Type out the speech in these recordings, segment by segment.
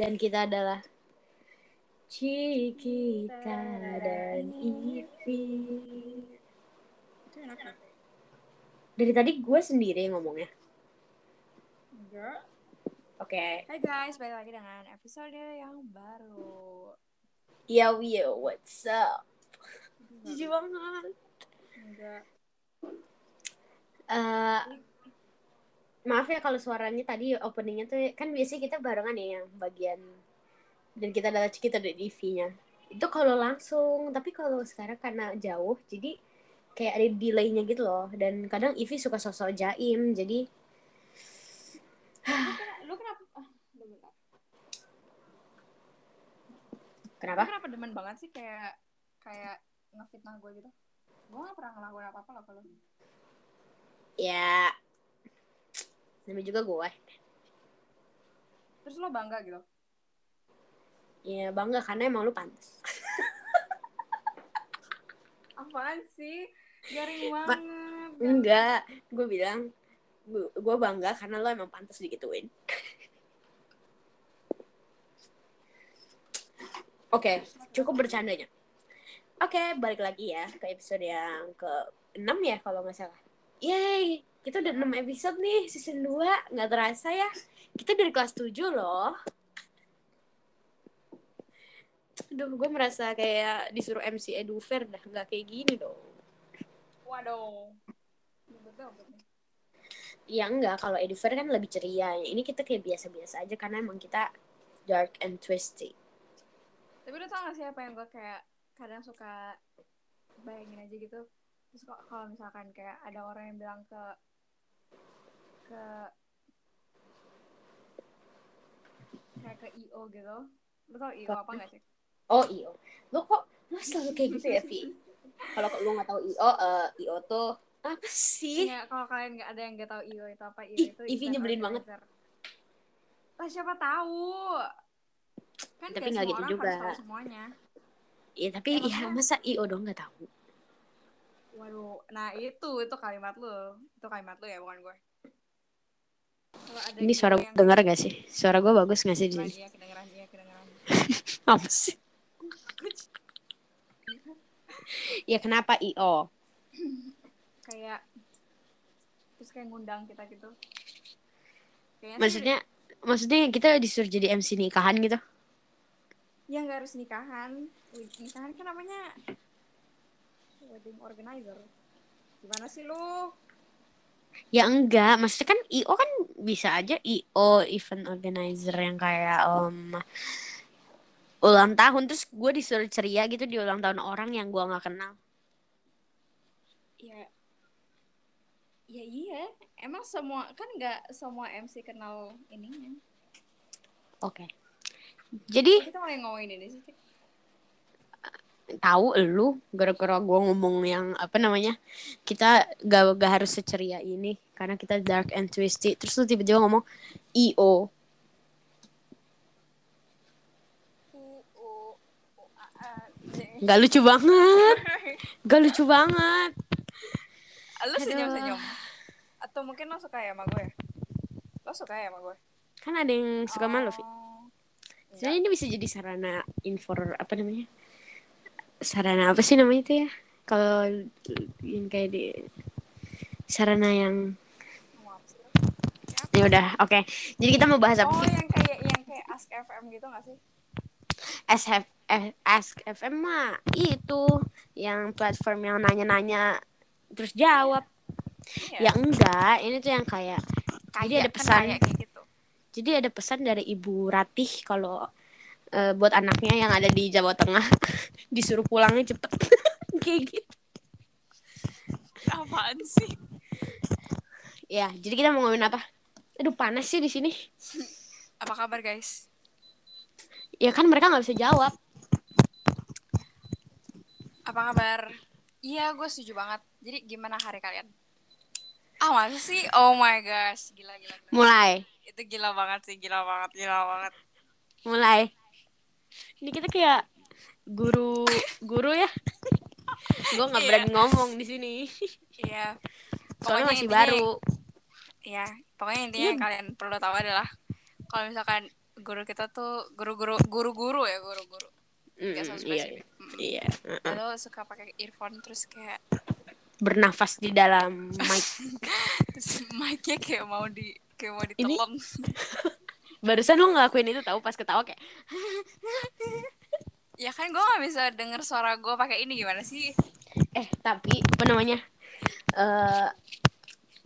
Dan kita adalah Cikita dan Ivi. Itu enak kan? Dari tadi gue sendiri yang ngomongnya. Enggak. Oke. Hai guys, balik lagi dengan episode yang baru. Yo yo, what's up? Jijik banget. Enggak. Eh, maaf ya kalau suaranya tadi openingnya tuh kan biasanya kita barengan ya yang bagian dan kita adalah kita dari DV-nya. Itu kalau langsung, tapi kalau sekarang karena jauh jadi kayak ada delaynya gitu loh dan kadang Ivi suka sosok jaim jadi Lu kenapa? Ah, bentar. kenapa? Lu kenapa demen banget sih kayak kayak ngefitnah gue gitu? Gue gak pernah ngelakuin apa-apa loh kalau Ya namanya juga gue. Terus lo bangga gitu? ya bangga karena emang lu pantas. Apaan sih? Garing banget. enggak. Gue bilang gue bangga karena lo emang pantas digituin. Oke cukup bercandanya. Oke balik lagi ya ke episode yang ke 6 ya kalau nggak salah. Yeay, kita udah 6 episode nih season 2 nggak terasa ya kita dari kelas 7 loh Aduh, gue merasa kayak disuruh MC Edufair dah nggak kayak gini dong Waduh. Betul, betul. Ya enggak, kalau Ediver kan lebih ceria. Ini kita kayak biasa-biasa aja karena emang kita dark and twisty. Tapi lu tau gak sih apa yang gue kayak kadang suka bayangin aja gitu. Terus kok kalau misalkan kayak ada orang yang bilang ke ke kayak ke IO gitu. Lu tau IO apa gak sih? Oh iyo, lo kok lo selalu kayak gitu ya Vi? Kalau lo nggak tahu IO, eh, IO tuh apa sih? Iya, kalau kalian nggak ada yang nggak tahu IO itu apa, IO itu event nyebelin banget. Lah siapa tahu? Kan Tapi nggak gitu juga. semuanya. Ya tapi Eh, ya maksudnya- masa IO dong nggak tahu? Waduh, nah itu itu kalimat lu, itu kalimat lu ya bukan gue. Ada Ini suara gue yang dengar gak sih? Suara gue bagus gak sih kedengeran, iya, kedengeran, iya, kedengeran. Apa sih? Ya kenapa IO? Kayak terus kayak ngundang kita gitu. Kayaknya sih- Maksudnya maksudnya kita disuruh jadi MC nikahan gitu? ya nggak harus nikahan. Nikahan kan namanya wedding organizer. Gimana sih lu? Ya enggak, maksudnya kan IO kan bisa aja IO event organizer yang kayak um, ulang tahun terus gue disuruh ceria gitu di ulang tahun orang yang gue nggak kenal. Ya, ya iya. Emang semua kan nggak semua MC kenal ininya. Oke. Jadi Kita mulai ngomongin ini sih. Tahu lu gara-gara gue ngomong yang apa namanya kita gak, gak harus seceria ini karena kita dark and twisty terus lu tiba-tiba ngomong IO nggak lucu banget gak lucu banget Lu senyum Aduh. senyum. Atau mungkin lo suka ya sama gue? Lo suka ya sama gue? kan ada yang suka malu Vi. Oh. sebenarnya ini bisa jadi sarana infor apa namanya sarana apa sih namanya itu ya kalau yang kayak di sarana yang ya udah oke jadi kita mau bahas apa Oh, yang kayak yang kayak Ask FM gitu gak sih? SF, F- Ask FM mah itu yang platform yang nanya-nanya terus jawab ya Iya. enggak ini tuh yang kayak jadi ada kan pesan kayak kayak gitu. jadi ada pesan dari ibu Ratih kalau eh, buat anaknya yang ada di Jawa Tengah disuruh pulangnya cepet kayak gitu Apaan sih? ya jadi kita mau ngomongin apa aduh panas sih di sini Apa kabar guys? ya kan mereka nggak bisa jawab Apa kabar? Iya, gue setuju banget. Jadi gimana hari kalian? Ah, masa sih? Oh my gosh, gila gila. gila. mulai Itu gila banget sih, gila banget, gila banget. mulai ini kita kayak guru guru ya gue nggak berani ngomong di sini Iya. soalnya Pokoknya masih intinya- baru Iya, pokoknya intinya Iya. yang kalian perlu tahu adalah kalau misalkan guru kita tuh guru-guru guru-guru ya guru-guru Mm, iya, iya. Lalu suka pakai earphone terus kayak Bernafas di dalam mic. terus mic-nya kayak mau di kayak mau ditelan. Barusan lo ngelakuin itu tahu pas ketawa kayak ya kan gue gak bisa denger suara gue pakai ini gimana sih? eh tapi apa namanya? eh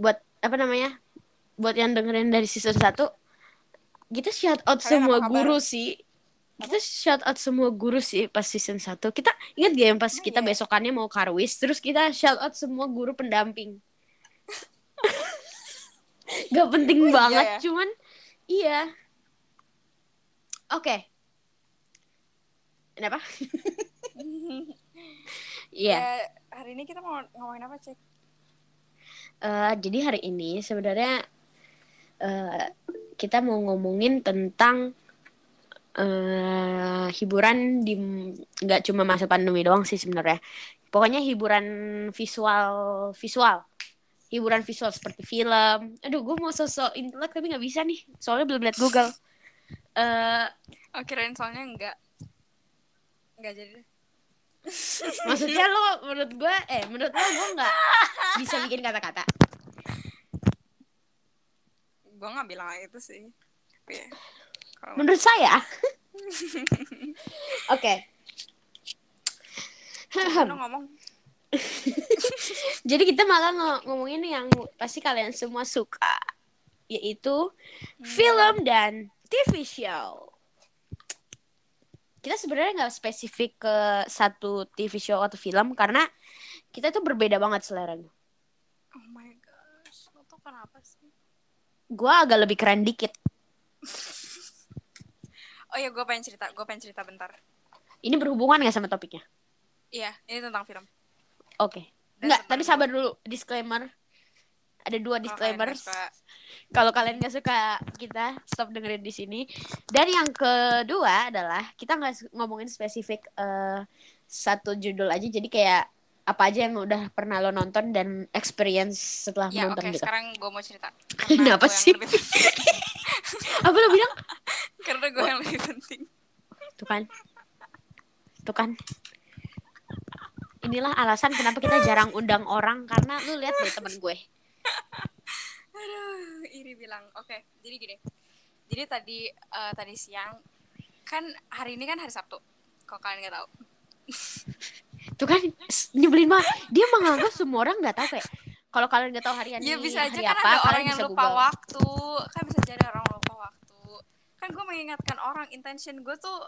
buat apa namanya? Buat yang dengerin dari season 1 kita shout out Kalian semua guru sih. Kita shout out semua guru sih pas season 1. Kita ingat gak yang pas kita iya? besokannya mau karwis terus kita shout out semua guru pendamping. gak penting Oh iya banget, ya? cuman iya. Oke. Kenapa? Iya. Ya, hari ini kita mau ngomongin apa cek? Eh, jadi hari ini sebenarnya eh, kita mau ngomongin tentang eh hiburan di nggak cuma masa pandemi doang sih sebenarnya. Pokoknya hiburan visual visual. Hiburan visual seperti film. Aduh, gue mau sosok intelek tapi nggak bisa nih. Soalnya belum lihat Google. Eh Oh kirain soalnya enggak Enggak jadi maksudnya lo menurut gue eh menurut lo gue nggak bisa bikin kata-kata. Gue gak bilang itu sih Tapi kalau Menurut saya. Oke. lo ngomong Jadi kita malah ngo- ngomongin yang pasti kalian semua suka, yaitu film dan TV show. Kita sebenarnya nggak spesifik ke satu TV show atau film karena kita tuh berbeda banget seleranya. Oh my gosh Lo tuh kenapa sih? Gua agak lebih keren dikit. Oh iya gue pengen cerita Gue pengen cerita bentar Ini berhubungan nggak sama topiknya? Iya ini tentang film Oke. Dan Nggak, sama tapi sabar dulu. Disclaimer. Ada dua disclaimer. nggak kalau kalian gak suka kita stop dengerin di sini. Dan yang kedua adalah kita nggak ngomongin spesifik eh, satu judul aja. Jadi kayak apa aja yang udah pernah lo nonton dan experience setelah Ya menonton oke gitu. sekarang gue mau cerita. Kenapa sih? lebih- apa lo bilang? Karena gue yang lebih penting. Tuh kan. Tuh kan. Inilah alasan kenapa kita jarang undang orang karena lu lihat deh temen gue Aduh, Iri bilang, oke, jadi gini. Jadi tadi eh, tadi siang kan hari ini kan hari Sabtu. Kalau kalian nggak tahu. tuh kan nyebelin banget dia menganggap semua orang nggak tahu kayak kalau kalian nggak tahu harian Ya bisa aja hari kan apa ada orang yang lupa Google. waktu. Kan bisa jadi orang lupa waktu. Kan gue mengingatkan orang, intention gue tuh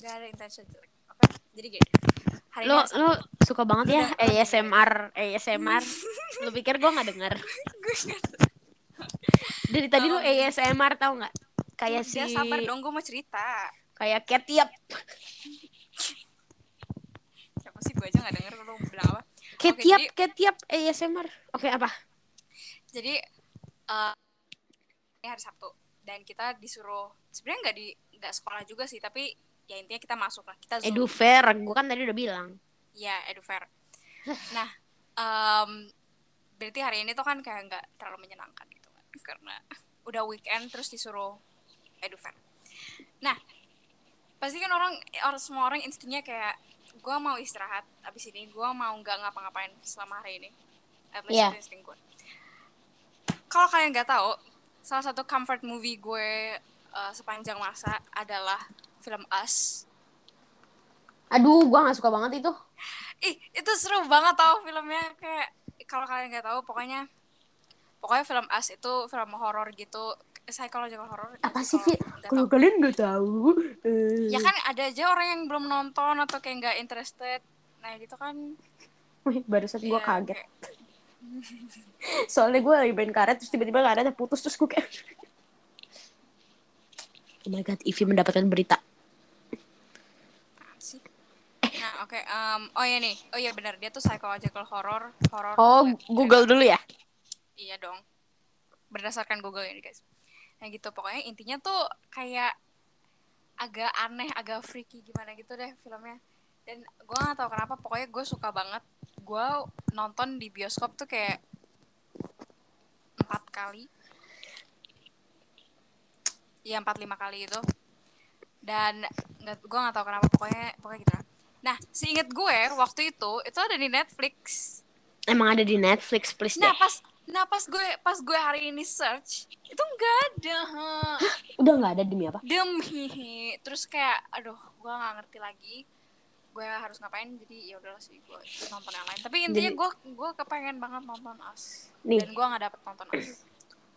gak ada intention jelek. Oke, jadi gini. Hari lo lo suka banget ya. ASMR ASMR lu pikir gue nggak denger? Sabtu. dari tadi lu ASMR tau nggak? Kayak si Udah sabar dong, gue mau cerita. kayak ketiap Siapa sih? Gue aja gak denger lo bilang apa. ketiap jadi- ketiap ASMR oke apa? Jadi eh ini hari Sabtu. Dan kita disuruh sebenarnya nggak di nggak sekolah juga sih tapi ya intinya kita masuk lah. Kita zoom. Gue kan tadi udah bilang. Ya edufair. Nah em, berarti hari ini tuh kan kayak nggak terlalu menyenangkan gitu kan. Karena udah weekend terus disuruh edufair. Nah pasti kan orang orang semua orang instingnya kayak gue mau istirahat abis ini gue mau nggak ngapa-ngapain selama hari ini. At least itu insting gue kalau kalian nggak tahu salah satu comfort movie gue eh, sepanjang masa adalah film Us. Aduh gue nggak suka banget itu. Ih itu seru banget tau filmnya. Kayak kalau kalian nggak tahu pokoknya pokoknya film Us itu film horor gitu. Psychological horror. Apa sih Kalau kalian nggak tahu eh, ya kan ada aja orang yang belum nonton atau kayak nggak interested. Nah gitu kan. Wih, barusan gue ya, kaget. kayak- soalnya gue lagi main karet terus tiba-tiba karetnya putus terus gue kayak oh my god Ivy mendapatkan berita apaan sih oke em, oh ya nih oh iya benar dia tuh psychological horror horror oh film. Google dulu ya Iya dong. Berdasarkan Google ini guys. Nah gitu pokoknya intinya tuh kayak agak aneh, agak freaky gimana gitu deh filmnya. Dan gue gak tahu kenapa pokoknya gue suka banget. Gue nonton di bioskop tuh kayak empat kali. ya empat lima kali itu dan nggak gue nggak tahu kenapa pokoknya pokoknya gitu lah. Nah seinget gue waktu itu itu ada di Netflix. Emang ada di Netflix, please nah deh. pas nah pas gue pas gue hari ini search itu nggak ada. Udah nggak ada demi apa? demi. Terus kayak aduh gue nggak ngerti lagi. Gue harus ngapain jadi ya udahlah sih gue nonton yang lain. Tapi intinya Jadi- gue gue kepengen banget nonton as Nih. dan gue nggak dapet nonton as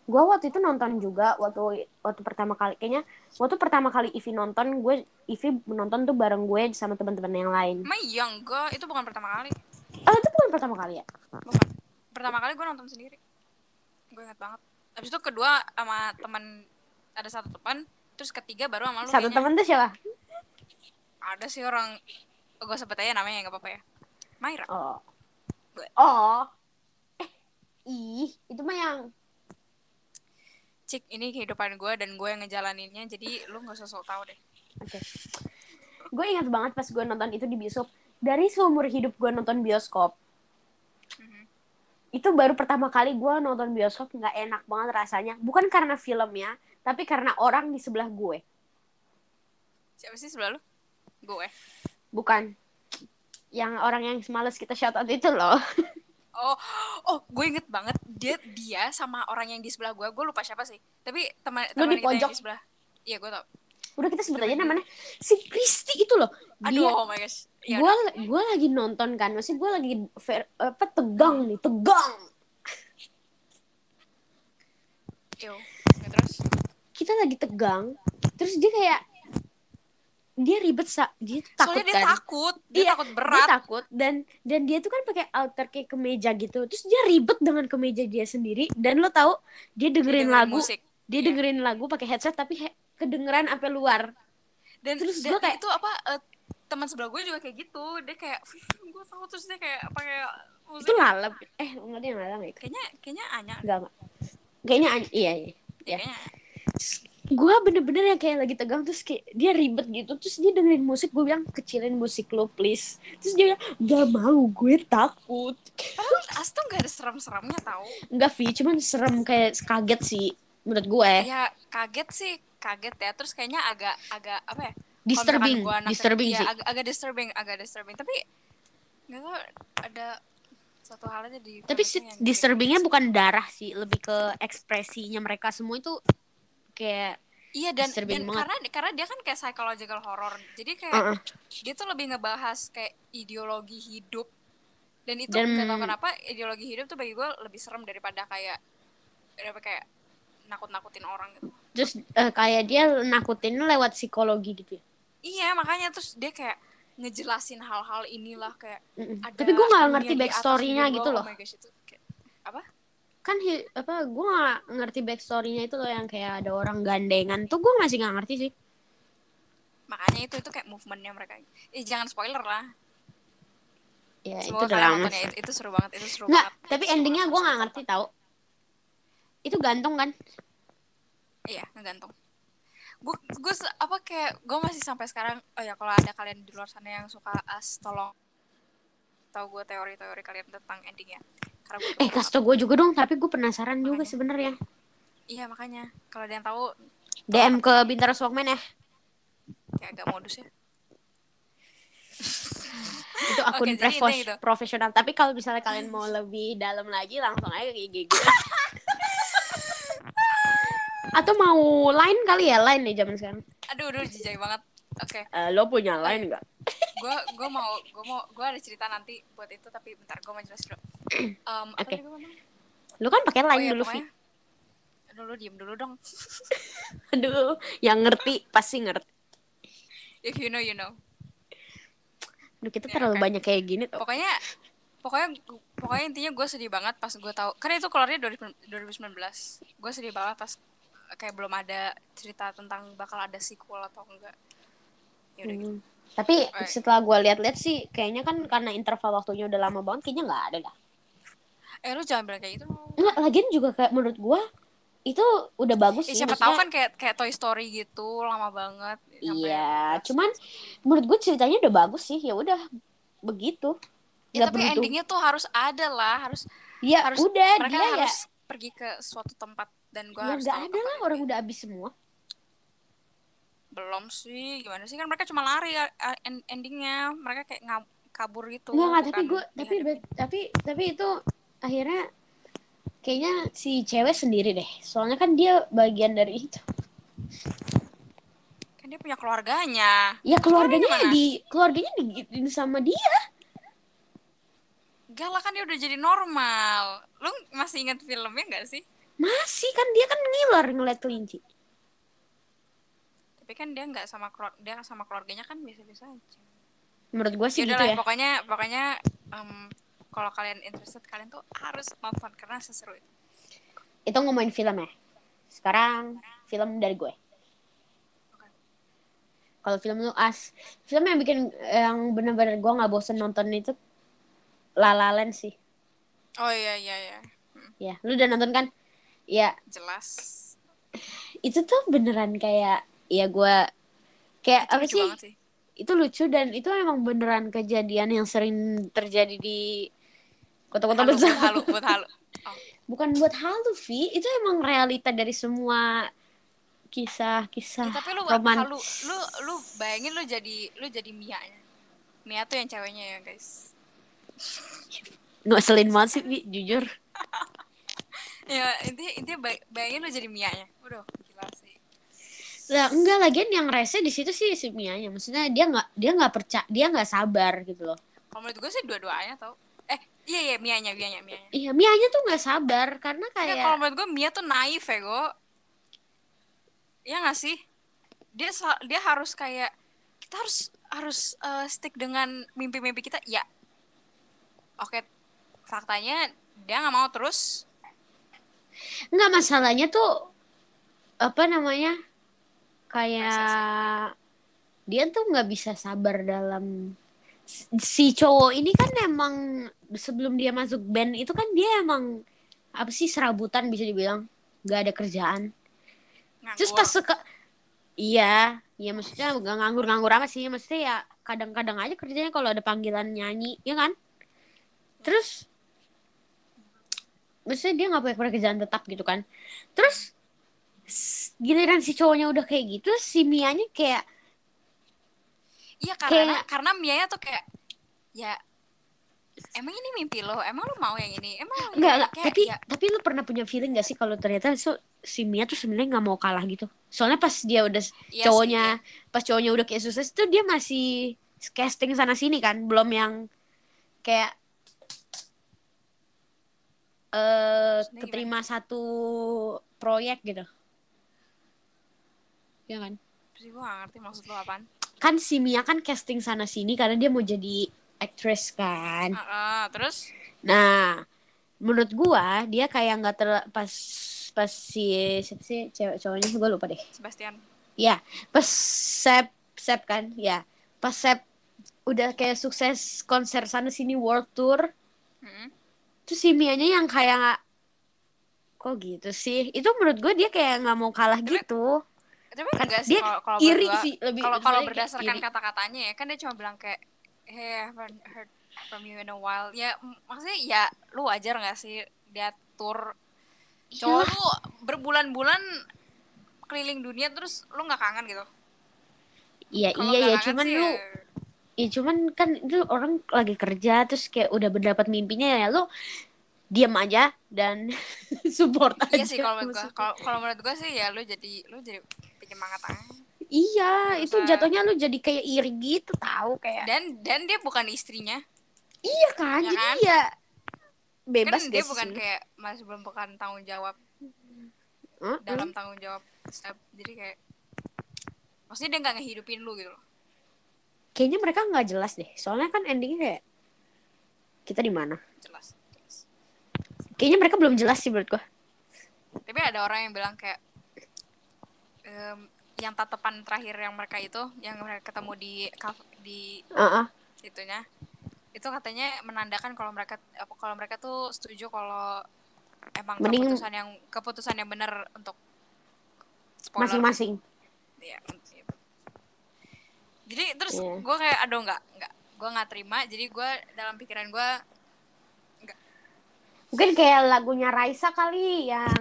Gue waktu itu nonton juga waktu waktu pertama kali kayaknya waktu pertama kali Ivi nonton gue Ivi menonton tuh bareng gue sama teman-teman yang lain. emang iya enggak itu bukan pertama kali Oh itu bukan pertama kali ya? bukan pertama kali gue nonton sendiri gue ingat banget habis itu kedua sama teman ada satu teman terus ketiga baru sama lu Satu teman tuh siapa? ada sih orang gue sebut aja namanya nggak apa-apa ya Maira Oh. Gue. Oh. Eh, ih, itu mah yang cik ini kehidupan gue dan gue yang ngejalaninnya jadi lu nggak usah sok tahu deh Oke. Gue ingat banget pas gue nonton itu di bioskop. Dari seumur hidup gue nonton bioskop, Mhm. itu baru pertama kali gue nonton bioskop nggak enak banget rasanya. Bukan karena filmnya, tapi karena orang di sebelah gue. siapa sih sebelah lu gue Bukan yang orang yang males kita shout out itu loh. oh oh gue inget banget dia dia sama orang yang di sebelah gue gue lupa siapa sih tapi teman teman di kita yang pojok. di sebelah iya gue tau Udah kita sebut aja namanya si Kristi itu loh. aduh Dia oh my gosh ya gue gue lagi nonton kan, masih gue lagi ver- apa tegang nih, tegang. Yo. Ya, terus Kita lagi tegang, terus dia kayak dia ribet sa. Dia takut soalnya dia kan. takut. Dia Iya, takut dia berat. takut. Dan dan dia tuh kan pakai outer kayak kemeja gitu. Terus dia ribet dengan kemeja dia sendiri. Dan lo tahu dia dengerin, Dia dengerin lagu. musik. Dia Iya. dengerin lagu pakai headset tapi he- kedengeran sampai luar. Dan Terus dan gua kayak- itu apa eh, teman sebelah gue juga kayak gitu. Dia kayak gue tahu. Terus dia kayak pakai musik. Itu lalap eh enggak dia nggak nggak itu kayaknya kayaknya Anya. Enggak kayaknya an- iya iya. Ya. Ya. kayaknya gue bener-bener yang kayak lagi tegang terus kayak dia ribet gitu terus dia dengerin musik gue bilang kecilin musik lo please. Terus dia bilang gak mau gue takut. Padahal as tuh gak ada serem-seremnya tahu enggak Vi cuman serem kayak kaget sih menurut gue. Ya kaget sih kaget ya. Terus kayaknya agak agak apa ya disturbing gua disturbing iya, sih. agak, agak disturbing agak disturbing. Tapi nggak tahu ada satu hal aja di tapi disturbingnya kayak- bukan darah sih lebih ke ekspresinya mereka semua itu kayak iya dan, dan banget. karena karena dia kan kayak psychological horror. Jadi kayak uh-uh. dia tuh lebih ngebahas kayak ideologi hidup. Dan itu Dan- nggak tahu kenapa ideologi hidup tuh bagi gue lebih serem daripada kayak daripada kayak nakut-nakutin orang gitu. Terus eh, kayak dia nakutin lewat psikologi gitu ya? Iya makanya terus dia kayak ngejelasin hal-hal inilah kayak ada tapi gue nggak ngerti backstorynya gitu bawah. loh. oh my gosh itu kayak apa kan apa gue nggak ngerti backstorynya itu loh yang kayak ada orang gandengan tuh gue masih nggak ngerti sih. Makanya itu itu kayak movementnya mereka. Eh jangan spoiler lah. Ya itu semoga udah lama ya. itu, itu seru banget itu seru nggak banget. tapi Seru endingnya gue nggak banget. ngerti tau. Itu gantung kan? Iya ngegantung gue gue apa kayak gue masih sampai sekarang oh ya kalau ada kalian di luar sana yang suka as tolong. Tahu gue teori-teori kalian tentang endingnya karena eh kasih tau gue juga dong tapi gue penasaran juga sebenarnya. Iya makanya. Kalau ada yang tahu DM ke Bintaro Swagman ya. Kayak agak modus ya. Itu akun profes- intinya itu. profesional. Tapi kalau misalnya kalian mau lebih dalam lagi langsung aja ke IG gue atau mau line kali ya? Line nih zaman sekarang. Aduh aduh jijai banget. Oke. Eh, lo punya line nggak? Gue gue mau gue mau gue ada cerita nanti buat itu tapi bentar gue mau jelas dulu um, Oke. ngomong? lo kan pakai oh line iya dulu Vi pokoknya aduh lu diem dulu dong. Aduh yang ngerti pasti ngerti. If you know you know. Aduh, kita Ya, terlalu oke. banyak kayak gini tuh. Pokoknya pokoknya pokoknya intinya gue sedih banget pas gue tahu. Karena itu keluarnya 2019 gue sedih banget pas kayak belum ada cerita tentang bakal ada sequel atau enggak. Ya gitu. Hmm. tapi Alright. setelah gue lihat-lihat sih kayaknya kan karena interval waktunya udah lama banget kayaknya nggak ada dah eh lu jangan bilang kayak gitu Nggak, lagian juga kayak menurut gue itu udah bagus Eh, sih siapa tahu maksudnya- kan kayak kayak Toy Story gitu lama banget Iya, cuman menurut gue ceritanya udah bagus sih. Ya udah begitu. ya, tapi begitu. endingnya tuh harus ada lah harus Ya harus- udah mereka dia ya. harus pergi ke suatu tempat dan gue Ya harus tahu ada lah orang udah habis semua. belum sih gimana sih kan mereka cuma lari ya, eh, end- endingnya mereka kayak ngab- kabur gitu Enggak, enggak, tapi gue tapi tapi tapi itu akhirnya kayaknya si cewek sendiri deh. Soalnya kan dia bagian dari itu. kan dia punya keluarganya Ya keluarganya di keluarganya digituin sama dia. Gak lah kan dia udah jadi normal lu masih ingat filmnya gak sih Masih kan dia kan ngiler ngeliat kelinci. tapi kan dia nggak sama dia sama keluarganya kan biasa-biasa aja Menurut gue sih ya gitu udahlah ya. pokoknya pokoknya em, kalau kalian interested kalian tuh harus nonton karena seseru itu Itu ngomongin film ya. Sekarang film dari gue. Kalau film lu as, film yang bikin yang bener-bener gue nggak bosen nonton itu La La Land sih. oh iya iya iya Hmm, Ya, lu udah nonton kan? Ya, jelas itu tuh beneran kayak ya gue kayak itu apa lucu sih? sih Itu lucu dan itu emang beneran kejadian yang sering terjadi di kota-kota halu besar. buat halu buat halu oh, Bukan buat halu, Vi. Itu emang realita dari semua kisah-kisah Ya, tapi lu romantis. halu lu lu bayangin lu jadi lu jadi Mia nya Mia tuh yang ceweknya ya guys Ngeselin banget sih, Vi, jujur. ya intinya intinya bay- bayangin lu jadi Mia nya udah gila sih Lah enggak lagian yang rese di situ sih si Mianya. Maksudnya dia nggak dia nggak percaya, dia nggak sabar gitu loh. kalau menurut gue sih dua-duanya tau iya iya Mia nya Mia nya Mia nya Iya, Mianya tuh nggak sabar karena Ya, kalau kayak menurut gue Mia tuh naif ya gue ya nggak sih? Dia dia harus kayak kita harus harus eh, stick dengan mimpi-mimpi kita ya. Oke faktanya dia nggak mau terus. Nggak masalahnya tuh apa namanya kayak dia tuh nggak bisa sabar dalam si cowok ini kan emang sebelum dia masuk band itu kan dia emang apa sih serabutan bisa dibilang. Nggak ada kerjaan. Terus nganggur. pas suka iya ya maksudnya gak nganggur-nganggur amat sih. Maksudnya ya kadang-kadang aja kerjanya kalau ada panggilan nyanyi ya kan? Terus maksudnya dia nggak punya pekerjaan tetap gitu kan? Terus giliran si cowoknya udah kayak gitu si Mianya kayak Iya karena Kayak- karena Mia tuh kayak ya emang ini mimpi lo, emang lo mau yang ini, emang lo enggak ini?" enggak Kayak, tapi ya, tapi lu pernah punya feeling gak sih kalau ternyata so, si Mia tuh sebenarnya nggak mau kalah gitu soalnya pas dia udah iya cowoknya sih, pas cowoknya udah kayak sukses itu dia masih casting sana sini kan belum yang kayak eh Maksudnya keterima satu proyek gitu ya kan. Terus gue gak ngerti maksud lo apaan. Kan si Mia kan casting sana sini karena dia mau jadi actress kan. Heeh, terus? Nah menurut gua dia kayak nggak ter pas pas si siapa sih cewek cowoknya? Gua lupa deh. Sebastian. Ya pas Sep Sep kan? Ya pas Sep udah kayak sukses konser sana sini world tour. Mm-mm. terus si Mianya yang kayak kok gitu sih? Itu menurut gue dia kayak nggak mau kalah Tapi- gitu Tapi Kan enggak sih kalau iri berdua- sih lebih kalau kalau berdasarkan kata-katanya ya kan dia cuma bilang kayak hey I haven't heard from you in a while ya maksudnya ya lu wajar nggak sih dia tour cowok Iyalah. lu berbulan-bulan keliling dunia terus lu nggak kangen gitu iya Kalau iya nggak ya cuman sih lu ya- ya cuman kan itu orang lagi kerja terus kayak udah mendapat mimpinya ya lu diam aja dan support aja iya sih kalau menurut maksudnya. kalau menurut gua sih ya lu jadi lu jadi penyemangat aja iya itu usah. jatuhnya lu jadi kayak iri gitu tahu kayak dan dan dia bukan istrinya iya kan Ya jadi kan? ya kan bebas dia gak bukan sih? kayak masih belum bukan tanggung jawab Heeh. dalam tanggung jawab step jadi kayak maksudnya dia nggak ngehidupin lu gitu loh kayaknya mereka nggak jelas deh soalnya kan endingnya kayak kita di mana jelas, jelas. kayaknya mereka belum jelas sih menurut gua tapi ada orang yang bilang kayak em, yang tatapan terakhir yang mereka itu yang mereka ketemu di di Heeh. itunya itu katanya menandakan kalau mereka apa kalau mereka tuh setuju kalau emang Mending- keputusan yang keputusan yang benar untuk masing-masing Iya, gitu. Jadi terus Iya. gue kayak aduh nggak nggak gue nggak terima. Jadi gue dalam pikiran gue mungkin kayak lagunya Raisa kali yang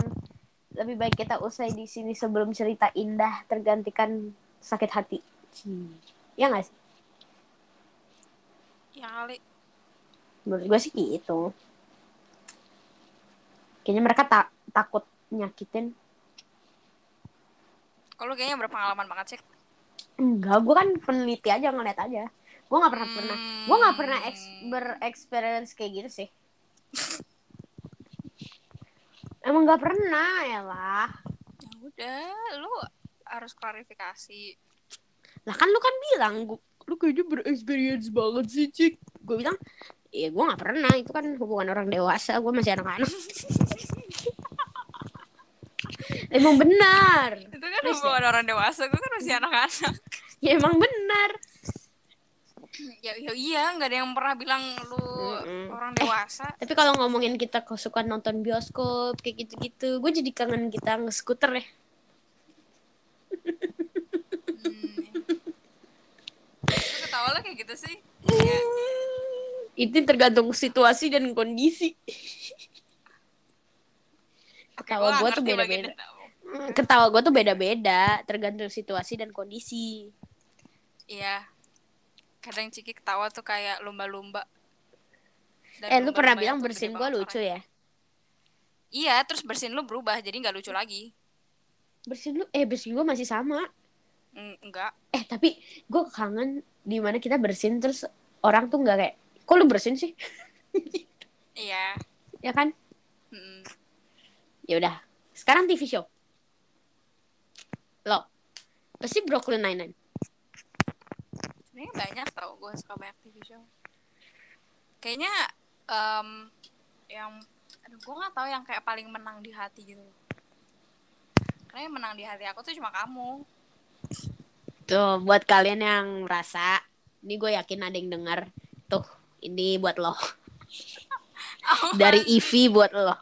lebih baik kita usai di sini sebelum cerita indah tergantikan sakit hati. Hmm. ya nggak sih? Ya kali. Menurut gue sih gitu. Kayaknya mereka tak takut nyakitin. Kalau kayaknya berpengalaman banget sih. Enggak gue kan peneliti aja ngeliat aja. Gue nggak pernah pernah gue nggak pernah eks, Hmm. berexperience kayak gitu sih emang nggak pernah ya lah ya udah lu harus klarifikasi. Lah kan lu kan bilang gua, lu kayaknya berexperience banget sih cik. Gue bilang iya gue nggak pernah. Itu kan hubungan orang dewasa. Gue masih anak-anak. Emang benar. Itu kan Please, hubungan orang dewasa. Gue kan masih anak-anak. Ya emang benar ya, ya iya nggak ada yang pernah bilang lu Mm-mm. orang dewasa. Tapi kalau ngomongin kita suka nonton bioskop kayak gitu-gitu gue jadi kangen kita nge-scooter ya. Hmm, ya. ketawa lah kayak gitu sih. Ya, itu tergantung situasi dan kondisi. Ketawa gue tuh beda-beda. ketawa. Ketawa gue tuh beda-beda tergantung situasi dan kondisi. Iya kadang Ciki ketawa tuh kayak lumba-lumba. Dan eh lu pernah bilang bersin gue lucu ya? Iya terus bersin lu berubah jadi nggak lucu lagi. Bersin lu eh bersin gue masih sama. Mm, enggak. Eh tapi gue kangen di mana kita bersin terus orang tuh nggak kayak kok lu bersin sih? Iya. Ya kan? Mm. ya udah sekarang TV show. Lo pasti Brooklyn Nine Nine Sebenarnya banyak tau gue suka banyak TV show. Kayaknya em, yang aduh gue nggak tahu yang kayak paling menang di hati gitu. Karena yang menang di hati aku tuh cuma kamu. tuh buat kalian yang merasa ini gue yakin ada yang dengar tuh ini buat lo dari Ivy buat lo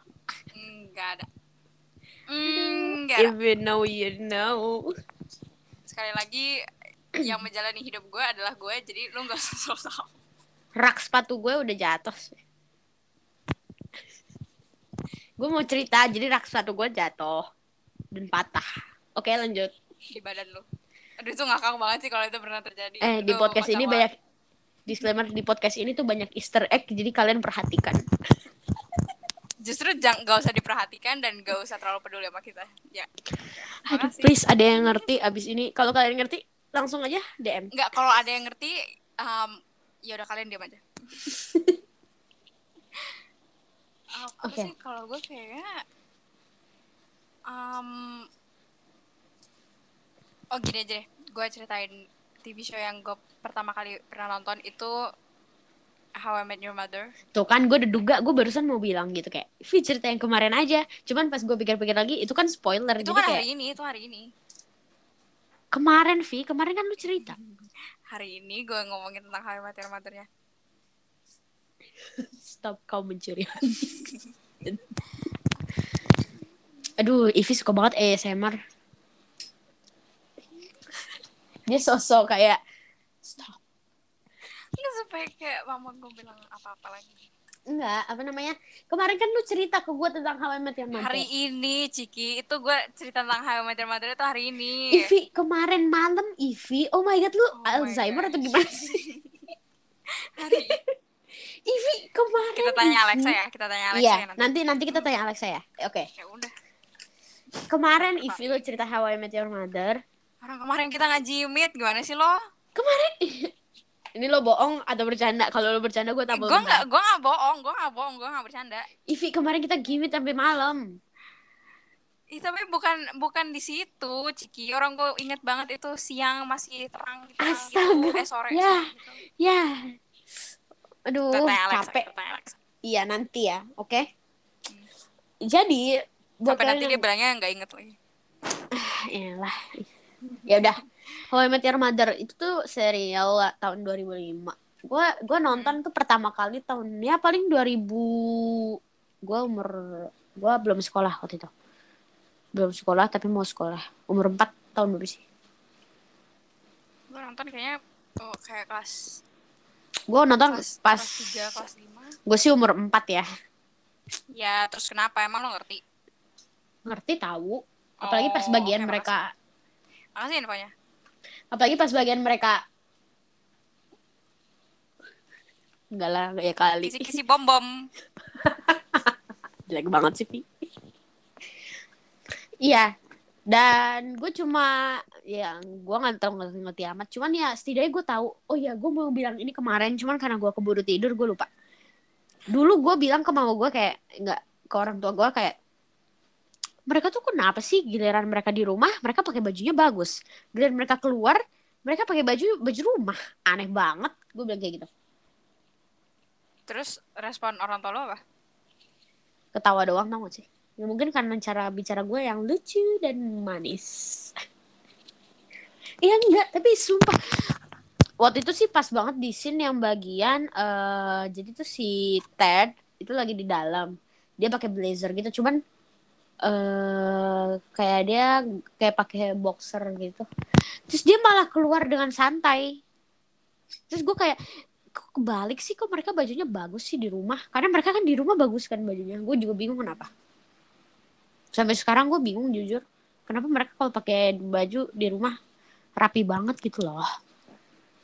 Enggak ada. Mm, Enggak ada. if you know you know Sekali lagi yang menjalani hidup gue adalah gue jadi lu nggak usah sok tahu. rak sepatu gue udah jatuh gue mau cerita jadi rak sepatu gue jatuh dan patah oke lanjut di badan lu. Aduh itu ngakak banget sih kalau itu pernah terjadi. eh di podcast ini banget. banyak disclaimer di podcast ini tuh banyak Easter egg jadi kalian perhatikan Justru jangan gak usah diperhatikan dan gak usah terlalu peduli sama kita. Ya. Aduh, please ada yang ngerti abis ini kalau kalian ngerti langsung aja DM Enggak, kalau ada yang ngerti, um, ya udah kalian diam aja. Apa Oke. sih kalau gue kayaknya um, oh gini aja deh, gue ceritain TV show yang gue pertama kali pernah nonton itu How I Met Your Mother. Tuh kan gue udah duga gue barusan mau bilang gitu kayak Vi cerita yang kemarin aja Cuman pas gue pikir-pikir lagi itu kan spoiler Itu Jadi kan kayak hari ini, itu hari ini. Kemarin Vi. Kemarin kan lu cerita. Hari ini gue ngomongin tentang Your Mother-nya. Stop kau mencuri. Aduh Ivi suka banget ASMR Dia sosok kayak Stop. Nggak supaya kayak mama gue bilang apa-apa lagi. Enggak apa namanya Kemarin kan lu cerita ke gue tentang How I Met Your Mother Hari ini, Ciki, itu gue cerita tentang How I Met Your Mother itu hari ini. Ivi kemarin malam Ivi Oh my god lu Oh Alzheimer atau gosh. gimana sih hari Ivi kemarin kita tanya. Alexa ya kita tanya Alexa Iya, ya nanti nanti nanti kita tanya Alexa ya. Oke. ya udah Kemarin? Ivi lo cerita How I Met Your Mother. orang kemarin kita ngaji meet gimana sih lo Ini lo bohong atau bercanda? Kalau lo bercanda gue tabel. gue nggak gue nggak bohong gue nggak bohong gue nggak bercanda Ivi kemarin kita gimit sampai malam. Ih, tapi bukan bukan di situ Ciki orang gue inget banget itu siang masih terang gitu, Astaga, gitu. eh sore ya. gitu. Ya. Aduh, Alexa, capek. Iya nanti ya, oke? Jadi buat sampai nanti kalian dia yang... bilangnya nggak inget lagi Yalah. Ya udah. How I Met Your Mother itu tuh serial tahun 2005. Gua gua nonton tuh pertama kali tahunnya paling 2000 gua umur gua belum sekolah waktu itu. Belum sekolah tapi mau sekolah. Umur 4 tahun dulu sih. gue nonton kayaknya oh, kayak kelas Gua nonton kelas pas kelas tiga kelas lima gue sih umur 4 ya. ya terus kenapa emang lo ngerti Ngerti tahu. Apalagi pas Oh, bagian oke, mereka makasih infonya apalagi pas bagian mereka. Enggak lah ya kali. Kisi-kisi bom bom jelek banget sih Pi. Iya dan gue cuma ya gue nggak tahu ngerti, ngerti amat. Cuman ya setidaknya gue tahu oh ya gue mau bilang ini kemarin cuman karena gue keburu tidur gue lupa. Dulu gue bilang ke mama gue kayak nggak ke orang tua gue kayak mereka tuh kenapa sih giliran mereka di rumah mereka pakai bajunya bagus. Giliran mereka keluar mereka pakai baju baju rumah. Aneh banget gue bilang kayak gitu. Terus respon orang tua lo apa? Ketawa doang tau gak sih? Ya mungkin karena cara bicara gue yang lucu dan manis. Iya enggak tapi sumpah. Waktu itu sih pas banget di scene yang bagian eh jadi tuh si Ted itu lagi di dalam. Dia pakai blazer gitu cuman eh kayak dia kayak pakai boxer gitu. Terus dia malah keluar dengan santai. Terus gue kayak kok kebalik sih? Kok mereka bajunya bagus sih di rumah? Karena mereka kan di rumah bagus kan bajunya. Gue juga bingung kenapa. Sampai sekarang gue bingung jujur. Kenapa mereka kalau pakai baju di rumah rapi banget gitu loh?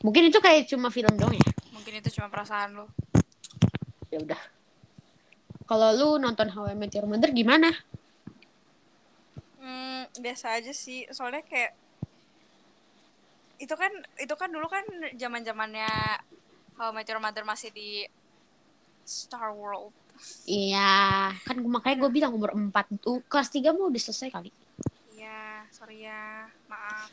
Mungkin itu kayak cuma film dong ya? Mungkin itu cuma perasaan lo ya udah. Kalau lu nonton How I Met Your Mother gimana Hmm, biasa aja sih. Soalnya kayak itu kan itu kan dulu kan zaman zamannya How I Met Your Mother masih di Star World. iya kan makanya gue bilang umur 4 tuh kelas 3 mau udah selesai kali Iya, sorry ya, maaf.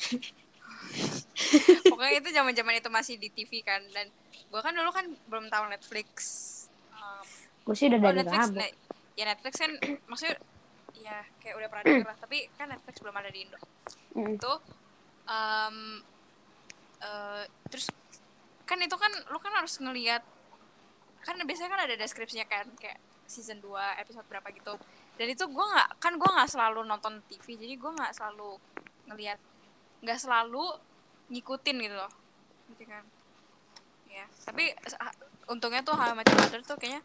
Pokoknya itu zaman zaman itu masih di TV kan dan gue kan dulu kan belum tahu Netflix. Um, gue sih udah oh, dari Netflix, lama ne- ya Netflix kan maksudnya ya kayak udah pernah denger lah tapi kan Netflix belum ada di Indo. Mm. itu um, eh, terus kan itu kan lu kan harus ngelihat kan biasanya kan ada deskripsinya kan kayak season 2 episode berapa gitu dan itu gua nggak kan gua nggak selalu nonton TV jadi gua nggak selalu ngelihat nggak selalu ngikutin gitu loh gitu kan ya tapi untungnya tuh How I Met Your Mother tuh kayaknya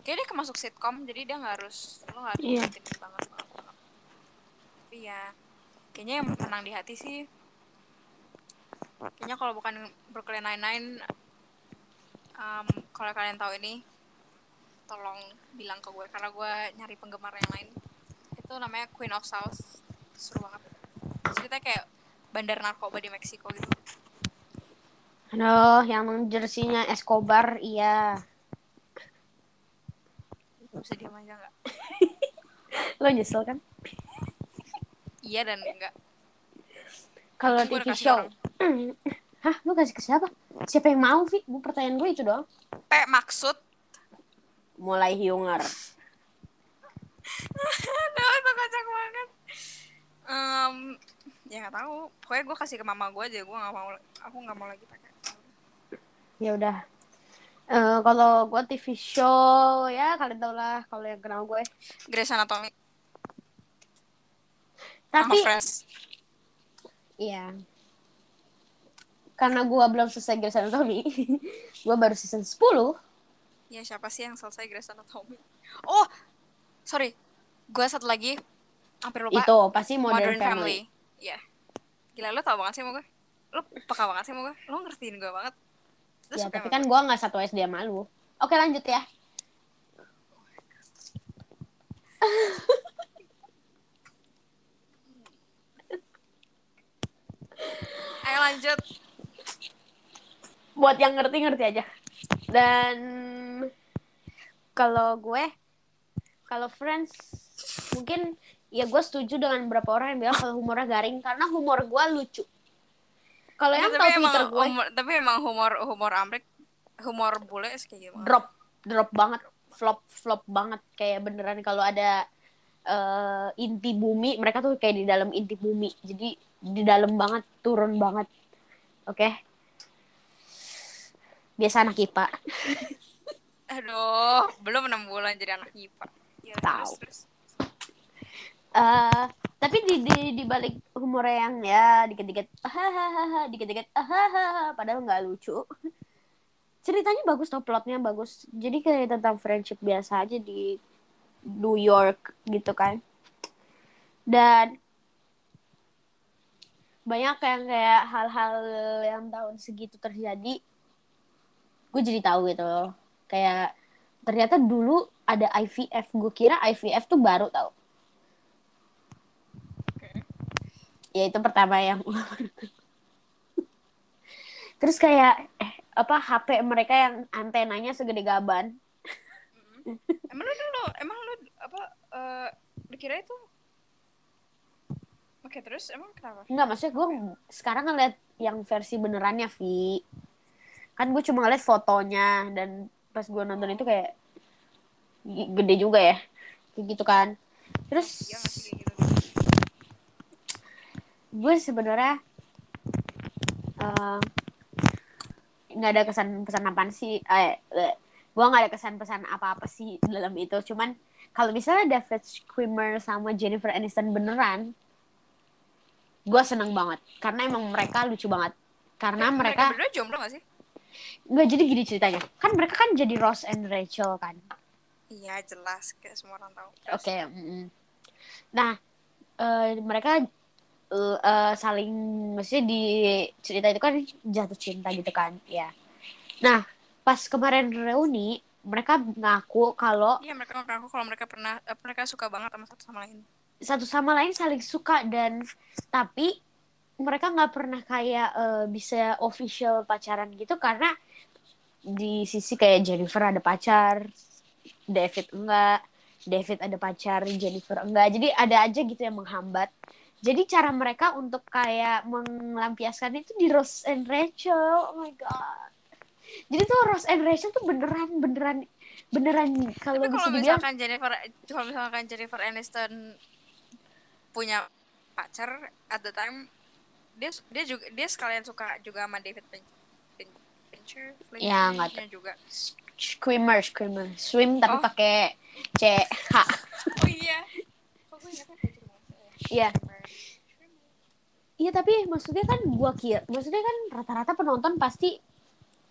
kayaknya dia kemasuk sitcom jadi dia nggak harus lo nggak harus Iya. ngikutin banget banget. Tapi ya kayaknya yang menang di hati sih. Kayaknya kalau bukan Brooklyn Nine-Nine um, kalau kalian tahu ini tolong bilang ke gue karena gue nyari penggemar yang lain. Itu namanya Queen of South. Seru banget. Ceritanya kayak bandar narkoba di Meksiko gitu. Aduh, yang jersinya Escobar, iya. bisa diam aja nggak? Lo nyesel kan? Iya dan enggak Kalau TV show. orang. Hah, lo kasih ke siapa? Siapa yang mau, Vi? Gue pertanyaan gue itu doang. P maksud Mulai hiunger. Aduh, itu kocak banget. Em, ya nggak tahu. Pokoknya gue kasih ke mama gue aja. Gue nggak mau. Aku nggak mau lagi pakai. Ya udah. Eh, kalau gue TV show ya kalian tau lah kalau yang kenal gue. Grey's Anatomy. Tapi iya. Karena gue belum selesai Grey's Anatomy, gue baru season 10. Ya siapa sih yang selesai Grey's Anatomy? Oh, sorry. Gue satu lagi. Hampir lupa. Itu pasti Modern, Modern, Family. Family. Iya. Gila lo tau banget sih sama gue. Lo peka banget sih sama gue. Lo ngertiin gue banget. Lo Ya, tapi kan gue nggak satu SD sama lu. Oke lanjut ya. gue. Ayo lanjut. Buat yang ngerti-ngerti aja. Dan kalau gue, kalau Friends, mungkin ya gue setuju dengan beberapa orang yang bilang kalau humornya garing karena humor gue lucu. Kalau yang tapi tahu emang Twitter gue, humor, tapi emang humor humor Amrik humor bule kayak banget. drop drop banget flop flop banget kayak beneran kalau ada eh, inti bumi mereka tuh kayak di dalam inti bumi jadi di dalam banget turun banget oke biasa anak IPA Aduh, belum enam bulan jadi anak IPA. Ya, Tahu. terus, terus. Eh, tapi di di di balik humor yang ya dikit-dikit hahaha dikit-dikit hahaha padahal nggak lucu ceritanya bagus tau plotnya bagus jadi kayak tentang friendship biasa aja di New York gitu kan. Dan banyak yang kayak hal-hal yang tahun segitu terjadi gue jadi tahu gitu loh. Kayak ternyata dulu ada IVF gue kira IVF tuh baru tau. Ya itu pertama yang terus kayak eh apa HP mereka yang antenanya segede gaban. Emang lu dulu emang lu uh, dikira itu. Oke terus emang kenapa? Enggak, maksudnya gue sekarang ngeliat yang versi benerannya Vi. Kan gue cuma ngeliat fotonya dan pas gue nonton itu kayak gede juga ya. Kayak gitu kan. Terus Iya kayak gitu. gue sebenarnya eh, nggak ada kesan pesan apaan sih. Eh, eh, gue nggak ada kesan pesan apa apa sih dalam itu. Cuman kalau misalnya David Schwimmer sama Jennifer Aniston beneran gue seneng banget. Karena emang mereka lucu banget. Karena mereka berdua jomblo gak sih? Nggak jadi gini ceritanya. Kan mereka kan jadi Ross and Rachel kan? Iya jelas. Kayak semua orang tahu. Oke. mm. Nah, eh, mereka eh, eh, saling maksudnya di cerita itu kan jatuh cinta gitu kan, ya. Nah, pas kemarin reuni, mereka ngaku kalau iya mereka ngaku kalau mereka pernah eh, mereka suka banget sama satu sama lain satu sama lain saling suka dan tapi mereka nggak pernah kayak eh, bisa official pacaran gitu karena di sisi kayak Jennifer ada pacar, David enggak, David ada pacar, Jennifer enggak. Jadi ada aja gitu yang menghambat. Jadi cara mereka untuk kayak melampiaskan itu di Ross and Rachel. Oh my god. Jadi tuh Ross and Rachel tuh beneran beneran beneran kalau bisa dibilang misalkan Jennifer kalau misalkan Jennifer Aniston punya pacar at the time dia dia juga dia sekalian suka juga sama David Fin- Fin- Fincher Ya, nggak juga swimmer, swimmer, swim tapi Oh. pakai C H. oh iya ya? Iya. Iya tapi maksudnya kan gua kira, maksudnya kan rata-rata penonton pasti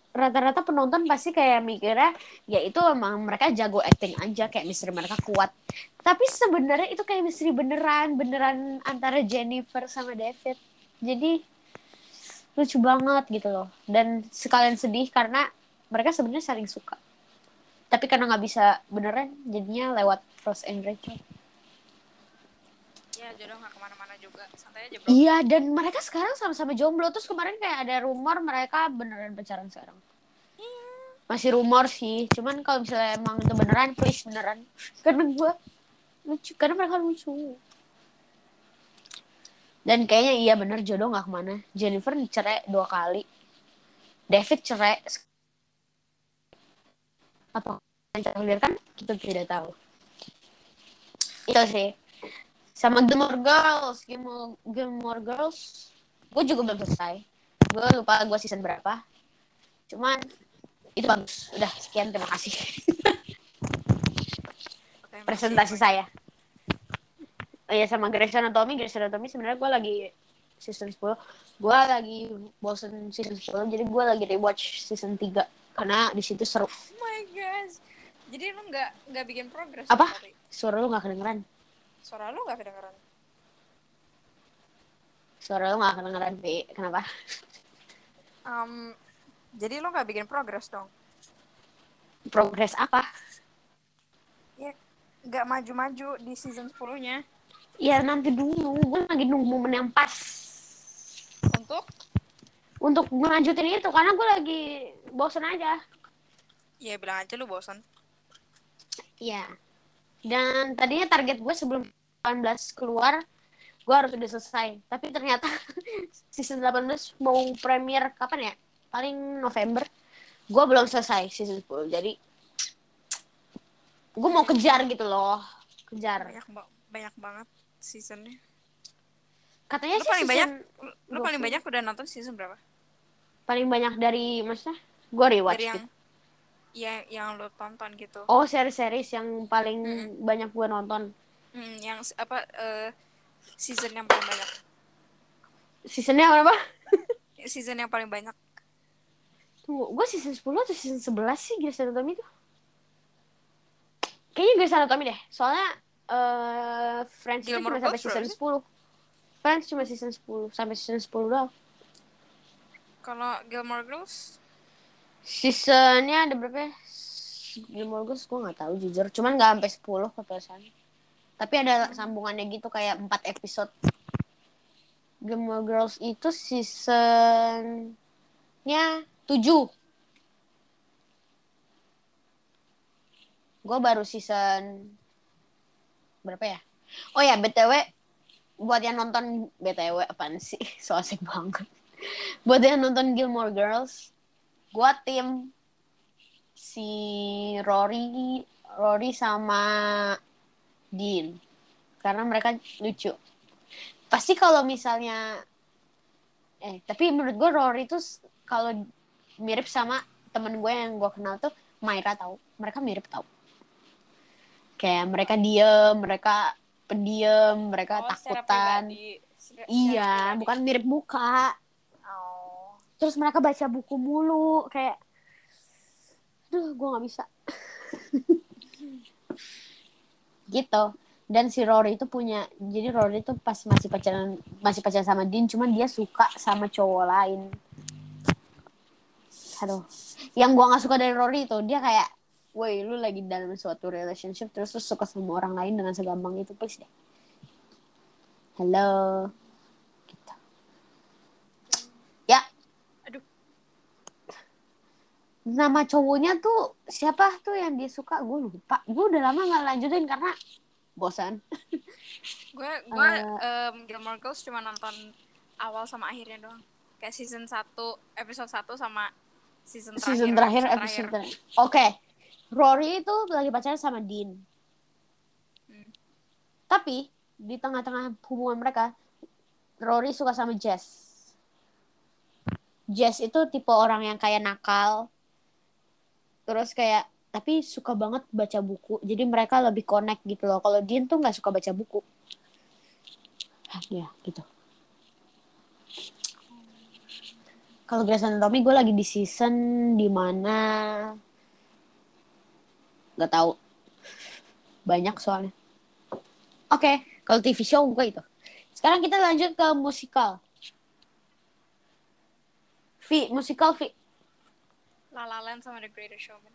rata-rata penonton pasti kayak mikirnya ya itu emang mereka jago acting aja kayak misteri mereka kuat. Tapi sebenarnya itu kayak misteri beneran, beneran antara Jennifer sama David. Jadi lucu banget gitu loh. Dan sekalian sedih karena mereka sebenarnya saling suka. Tapi karena nggak bisa beneran jadinya lewat Ross and Rachel. ya jodoh nggak bro Iya, dan mereka sekarang sama-sama jomblo. Terus kemarin kayak ada rumor mereka beneran pacaran sekarang. Masih rumor sih. Cuman kalau misalnya emang itu beneran, please beneran. Karena gue lucu. Karena mereka lucu. Dan kayaknya iya bener jodoh nggak ke mana. Jennifer dicerai dua kali. David cerai. Apa yang terakhir kan kita tidak tahu. Itu sih sama Gilmore Girls Gilmore, Gilmore Girls. Gue juga belum selesai. Gue lupa gue season berapa. Cuman itu bagus. Udah sekian terima kasih. Presentasi masih- saya. Oh ya sama Grey's Anatomy Grey's Anatomy sebenarnya gue lagi season 10 gue lagi bosen season 10 jadi gue lagi rewatch season 3 karena di situ seru. Oh my gosh. Jadi lu nggak nggak bikin progres Apa? suara lu gak kedengeran suara lu nggak kedengeran. Suara lu gak kedengeran Pi. kenapa? Um, jadi lu nggak bikin progres dong? Progres apa? Ya nggak maju-maju di season 10 nya ya nanti dulu. Gue lagi nunggu momen yang pas. Untuk? Untuk ngelanjutin itu karena gue lagi bosen aja. Ya bilang aja lu bosan Iya. Dan tadinya target gue sebelum 18 keluar, gue harus udah selesai. Tapi ternyata season 18 mau premier kapan ya? Paling November. Gue belum selesai season 10. Jadi gue mau kejar gitu loh. Kejar. banyak ba- banyak banget seasonnya Katanya lu sih paling banyak lu 20. paling banyak udah nonton season berapa paling banyak dari maksudnya gue rewatch dari yang gitu. ya yang lu tonton gitu Oh, series-series yang paling Mm-mm. banyak gue nonton. Hmm, yang apa eh, season yang paling banyak Seasonnya berapa? season yang paling banyak Tunggu, gue season 10 atau season 11 sih Grey's Anatomy itu? Kayaknya Grey's Anatomy deh. Soalnya eh Friends itu cuma sampai season sih? 10. Friends cuma season 10 sampai season 10 doang. Kalau Gilmore Girls Seasonnya ada berapa ya? Gilmore Girls gue nggak tahu jujur. Cuman nggak sampai 10 kepesan. Tapi ada sambungannya gitu kayak 4 episode. Gilmore Girls itu seasonnya 7. Gue baru season berapa ya? Oh ya, BTW buat yang nonton BTW apaan sih? So asik banget. Buat yang nonton Gilmore Girls, gue tim si Rory, Rory sama Dean. Karena mereka lucu. Pasti kalau misalnya eh tapi menurut gue Rory tuh s- kalau mirip sama temen gue yang gue kenal tuh Myra tahu. Mereka mirip tahu. Kayak mereka diem, mereka pendiam, mereka oh, takutan. pribadi. Secara Iya, pribadi. bukan mirip muka. Oh. Terus mereka baca buku mulu, kayak, aduh, gue nggak bisa. gitu. Dan si Rory itu punya, jadi Rory itu pas masih pacaran, masih pacaran sama Dean, cuman dia suka sama cowok lain. Aduh, yang gue nggak suka dari Rory itu dia kayak, woi lu lagi dalam suatu relationship terus lu suka sama orang lain dengan segampang itu, please deh. Halo. Gitu. Ya, Aduh. Nama cowoknya tuh siapa tuh yang dia suka gue lupa gue udah lama nggak lanjutin karena bosan Gue gue Eh. em, Gilmore Girls cuma nonton awal sama akhirnya doang. Kayak season 1, episode 1 sama season terakhir. season terakhir episode terakhir oke Rory itu lagi pacaran sama Dean Hmm. tapi di tengah-tengah hubungan mereka Rory suka sama Jess Jess itu tipe orang yang kayak nakal terus kayak tapi suka banget baca buku. Jadi mereka lebih connect gitu loh. Kalau Dean tuh nggak suka baca buku. Ya gitu. Kalau Grey's Anatomy gue lagi di season di mana nggak tahu. Banyak soalnya. Oke kalau TV show gue itu. Sekarang kita lanjut ke musikal. V musikal V La La Land sama The Greatest Showman.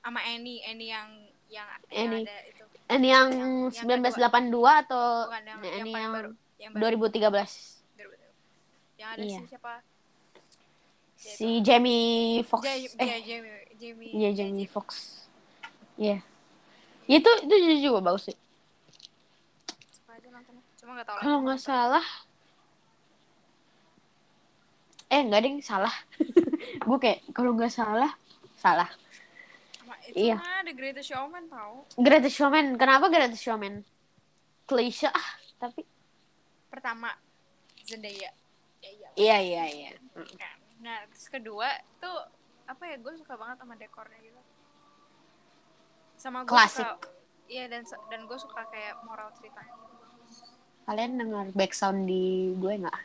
Sama Annie, Annie yang yang, Annie. yang ada itu. ini yang Yang- yang 1982 atau Bukan yang, ini yang yang baru. Yang baru. 2013 Yang ada Iya. si siapa? si Jamie Foxx Ja- eh Iya, Jamie, Jamie. iya Jamie Foxx iya itu itu juga bagus sih kalau nggak salah eh nggak ding salah gue kayak kalau nggak salah salah Sama itu iya. mah The Greatest Showman tau. Greatest Showman kenapa Greatest Showman klise ah tapi Pertama Zendaya. Ya, iya. iya iya iya Kan. Nah, terus kedua tuh apa ya? Gue suka banget sama dekornya gitu. Sama gue Klasik. suka Iya dan dan gue suka kayak moral ceritanya. kalian dengar background di gue nggak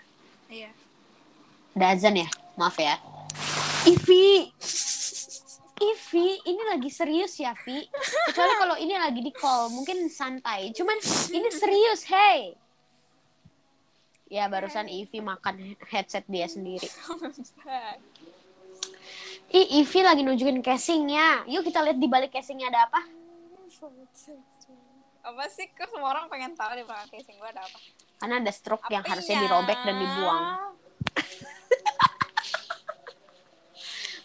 Iya. Ada azan ya? Maaf ya. Ivi. Ivi ini lagi serius ya Vi? Kecuali kalau ini lagi di call mungkin santai. Cuman ini serius hey. Ya barusan Ivi makan headset dia sendiri. Ih, Ivi lagi nunjukin casingnya. Yuk kita lihat di balik casingnya ada apa. apa sih? Kok semua orang pengen tahu di belakang casing gue ada apa? Karena ada stroke yang Apanya? harusnya dirobek dan dibuang.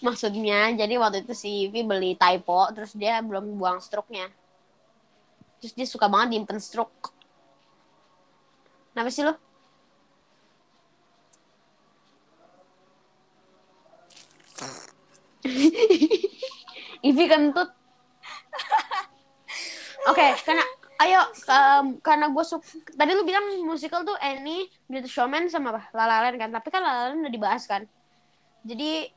Maksudnya, jadi waktu itu si Ivi beli typo, terus dia belum buang stroke-nya. Terus dia suka banget nyimpen stroke. Kenapa sih lo? Ivi kentut. Oke, karena ayo em, karena gue suka tadi lu bilang musikal tuh Annie, Greatest Showman sama apa? La La Land kan. Tapi kan La La Land udah dibahas kan. Jadi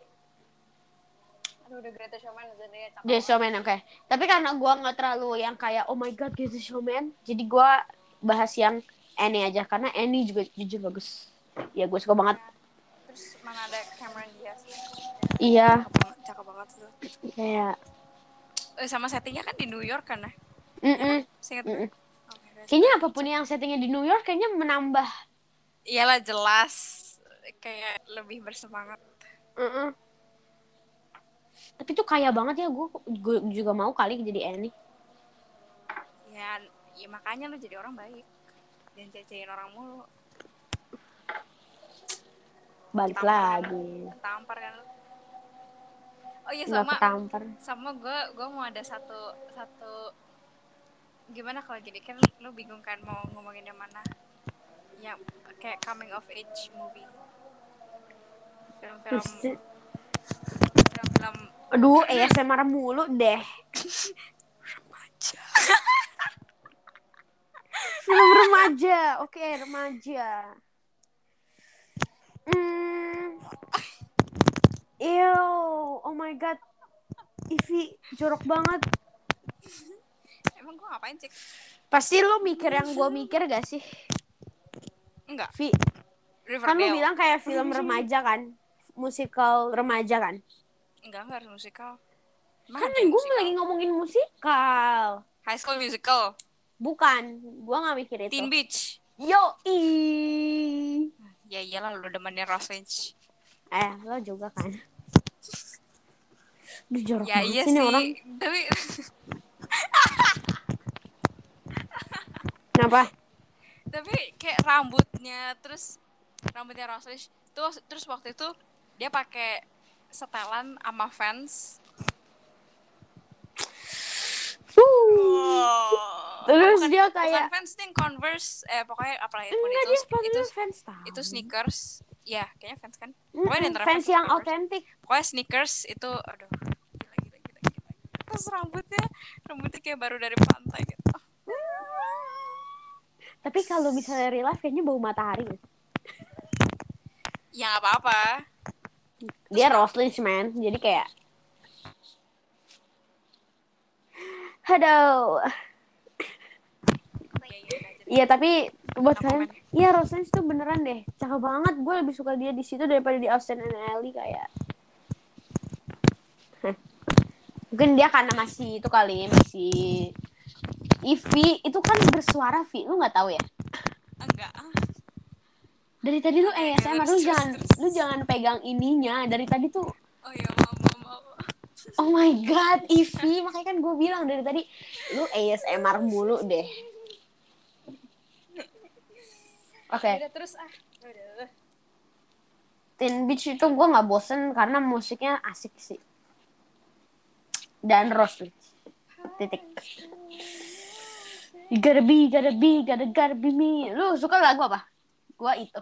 aduh The Greatest Showman Zendaya cakep Greatest Showman oke. Tapi karena gua nggak terlalu yang kayak oh my god Greatest Showman, jadi gua bahas yang Annie aja karena Annie juga jujur bagus. Ya gue suka banget. terus mana ada Cameron Diaz Iya, cakep banget cakep banget tuh kayak eh, sama settingnya kan di New York kan ya mm gue. Mm-mm. Oh my God. Kayaknya apa pun yang settingnya di New York kayaknya menambah. Iyalah jelas kayak lebih bersemangat. Mm-mm. Tapi tuh kaya banget ya gue, gue juga mau kali jadi Annie. Ya, ya makanya lu jadi orang baik. Dan cecein orang mulu. Balik kan lagi. lu. Ketampar kan lu. Oh iya sama ketampar. sama gue gue mau ada satu satu gimana kalau gini kan lu bingung kan mau ngomongin yang mana yang kayak coming of age movie film-film aduh ASMR mulu deh. remaja Film remaja. Oke, remaja. Hmm. Ew, oh my god. Ivy jorok banget. emang gue ngapain cek Pasti lo mikir yang gue mikir gak sih? enggak Vi, Riverdale kan lo bilang kayak film remaja kan? Musikal remaja kan? Enggak enggak harus musikal Kan ada yang gue musikal? lagi ngomongin musikal. High School Musical Bukan, gue gak mikir itu. Teen Beach Yo, i. ya iyalah lu demennya Rosage Eh, lo juga kan? Duh, jorok ya iya sih orang. tapi Kenapa? tapi kayak rambutnya terus rambutnya Rosage terus terus waktu itu dia pakai setelan sama fans Uh. Terus bukan- dia bukan kayak fans ding Converse eh pokoknya apa enggak itu dia itu fans tahu. itu sneakers ya kayaknya fans kan pokoknya di antara fans yang autentik. pokoknya sneakers itu aduh gila gila gila gila terus rambutnya rambutnya kayak baru dari pantai gitu Tapi kalau misalnya real life kayaknya bau matahari. ya apa-apa Dia Roslish man, jadi kayak Aduh. ya, ya, jadi. Iya tapi buat kalian, iya Roslish tuh beneran deh, cakep banget. Gue lebih suka dia di situ daripada di Austin and Ellie kayak. Heh. Mungkin dia karena masih itu kali, masih Ivy itu kan bersuara Vi, lu nggak tahu ya? enggak Dari tadi lu Oke, ASMR lu jangan lu jangan pegang ininya. Dari tadi tuh oh iya maaf maaf, maaf Oh my god, Ivy, makanya kan gue bilang dari tadi lu ASMR mulu deh. Oke, udah terus ah udah. Teen Beach itu gue nggak bosen karena musiknya asik sih. Dan Rose titik. You gotta be, gotta be, gotta gotta be me. Lu suka lagu apa? Gua itu.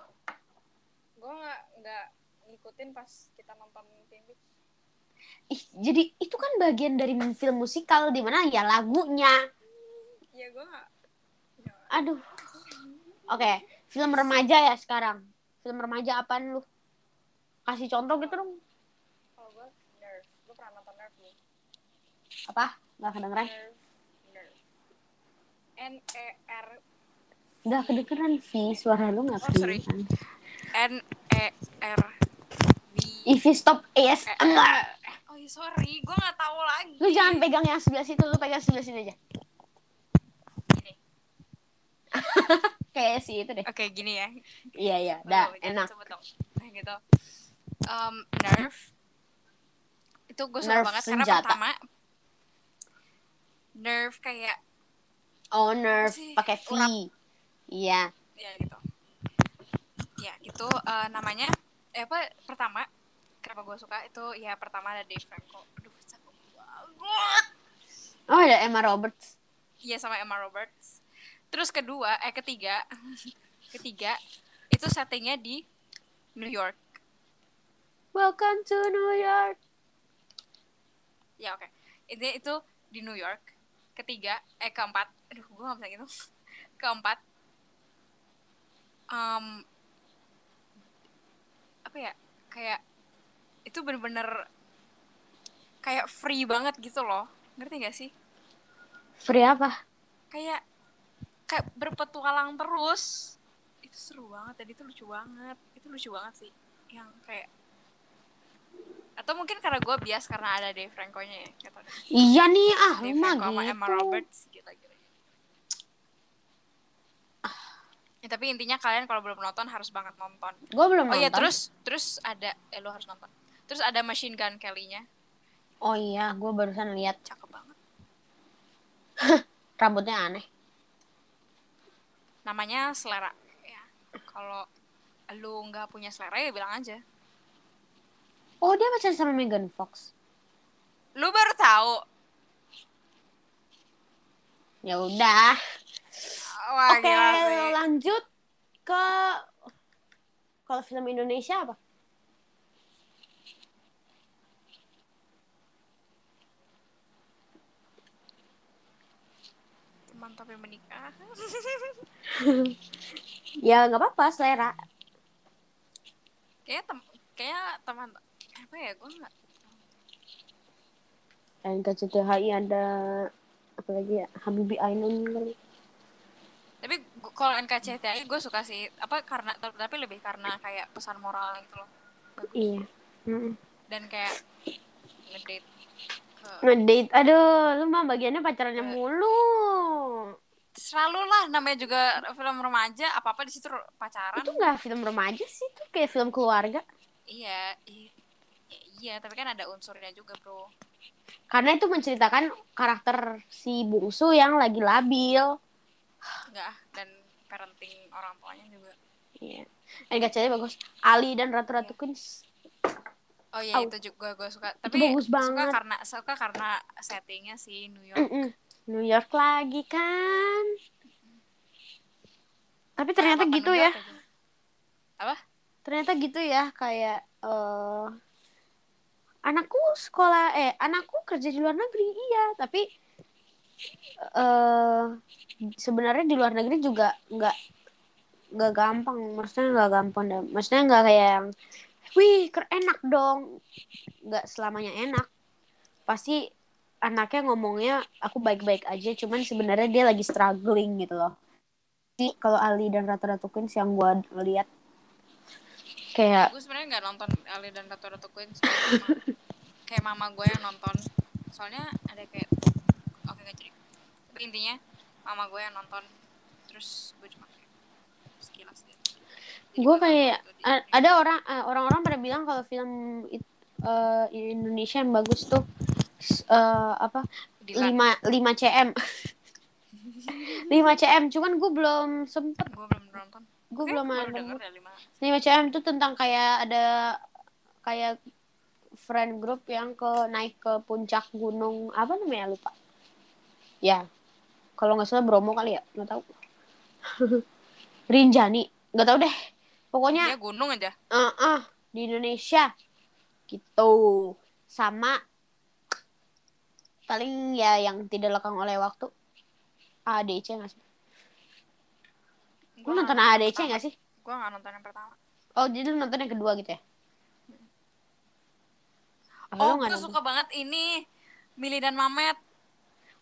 gue nggak nggak ngikutin pas kita nonton Beach Ih, jadi itu kan bagian dari film musikal di mana ya lagunya. iya gue nggak Aduh. Oke, film remaja ya sekarang. Film remaja apaan lu? Kasih contoh gitu dong. kalau gue Nerve gue pernah nonton Nerve nih Apa? Gak kedengeran? Nerve Nerve N E Gak kedengeran, Vi. Suara lu gak Oh, kedengeran. N E R V If you stop AS, Eh, enggak. oh iya sorry gue nggak tahu lagi Lu jangan pegang yang sebelah situ, lu pegang sebelah sini aja. Kayak si itu deh. oke gini ya Iya, iya. Dah, jangan enak. nah gitu um, Nerve itu gue suka Nerve banget karena senjata. pertama Nerve kayak Oh, nerve sih? pakai V. Urap. Iya. ya gitu. Ya itu eh, namanya eh apa pertama kenapa gue suka itu ya pertama ada Dave Franco. Aduh cakep banget. Oh, ada Emma Roberts. iya sama Emma Roberts. Terus kedua eh ketiga ketiga itu settingnya di New York. Welcome to New York. ya oke. Ini itu di New York. Ketiga eh keempat aduh gue gak bisa gitu keempat um, apa ya kayak itu bener-bener kayak free banget gitu loh. Ngerti gak sih? Free apa? kayak kayak berpetualang terus. Itu seru banget dan itu lucu banget. Itu lucu banget sih yang kayak atau mungkin karena gue bias karena ada Dave Franco-nya ya kata Iya nih, ah, Dave Franco sama Emma gitu. Roberts gila gila Ya, tapi intinya kalian kalau belum nonton harus banget nonton. Gue belum Oh iya nonton. terus terus ada eh lo harus nonton. Terus ada Machine Gun Kelly-nya. Oh iya, gue barusan lihat Cakep banget. rambutnya aneh. Namanya Selera. Ya. Kalau lu nggak punya selera ya bilang aja. Oh dia pacaran sama Megan Fox. Lu baru tahu. Ya udah. Wah, Oke, sih. lanjut ke kalau film Indonesia apa? Teman tapi menikah. Ya nggak apa-apa, selera. Kayaknya tem kayak teman apa ya gue nggak NKCTHI ada apa lagi ya? Habibie Ainun kali. Kalau NKCTI gue suka sih apa karena tapi lebih karena kayak pesan moral gitu loh bagus Iya. Mm. dan kayak ngedate ke Ngedate, aduh, lu mah bagiannya pacarannya Eh. mulu. selalu lah namanya juga film remaja apa apa di situ pacaran Itu nggak film remaja sih, itu kayak film keluarga. iya iya tapi kan ada unsurnya juga bro Karena itu menceritakan karakter si bungsu yang lagi labil. Enggak dan parenting orang tuanya juga Iya. NKCTHI bagus. Ali dan Ratu-Ratu Queens. oh iya Au. itu juga gue suka tapi bagus suka banget. karena suka karena settingnya sih New York Mm-mm. New York lagi kan. Tapi ternyata gitu ya. Aja. apa Ternyata gitu ya kayak eh anakku sekolah eh anakku kerja di luar negeri iya, tapi eh sebenarnya di luar negeri juga nggak nggak gampang, maksudnya nggak gampang dan maksudnya nggak kayak yang wih enak dong, nggak selamanya enak. Pasti anaknya ngomongnya aku baik-baik aja, cuman sebenarnya dia lagi struggling gitu loh. Jadi kalau Ali dan Ratu-Ratu Queens yang gua lihat kayak gue sebenarnya nggak nonton Ali dan Ratu Ratu Queens kayak mama gue yang nonton. Soalnya ada kayak oke nggak jadi. Tapi intinya mama gue yang nonton. Terus gue cuma kayak sekilas gitu. Gue kayak a- ada orang eh, orang-orang pada bilang kalau film it- eh, Indonesia yang bagus tuh eh, apa. 5 5 cm 5 cm cuman gue belum sempet. Gue belum nonton. Gue Oke, belum ada dari lima. 5 cm itu tentang kayak ada kayak friend group yang ke naik ke puncak gunung apa namanya lupa. Ya kalau nggak salah Bromo kali ya nggak tahu. Rinjani nggak tahu deh. Pokoknya dia gunung aja. Eh eh, di Indonesia. Gitu. Sama paling ya yang tidak lekang oleh waktu ADC nggak sih? Lu Gua nonton ADC nggak sih? gue nggak nonton yang pertama. Oh jadi lu nonton yang kedua gitu ya? Apa oh gue nonton? suka banget ini. Mili dan Mamet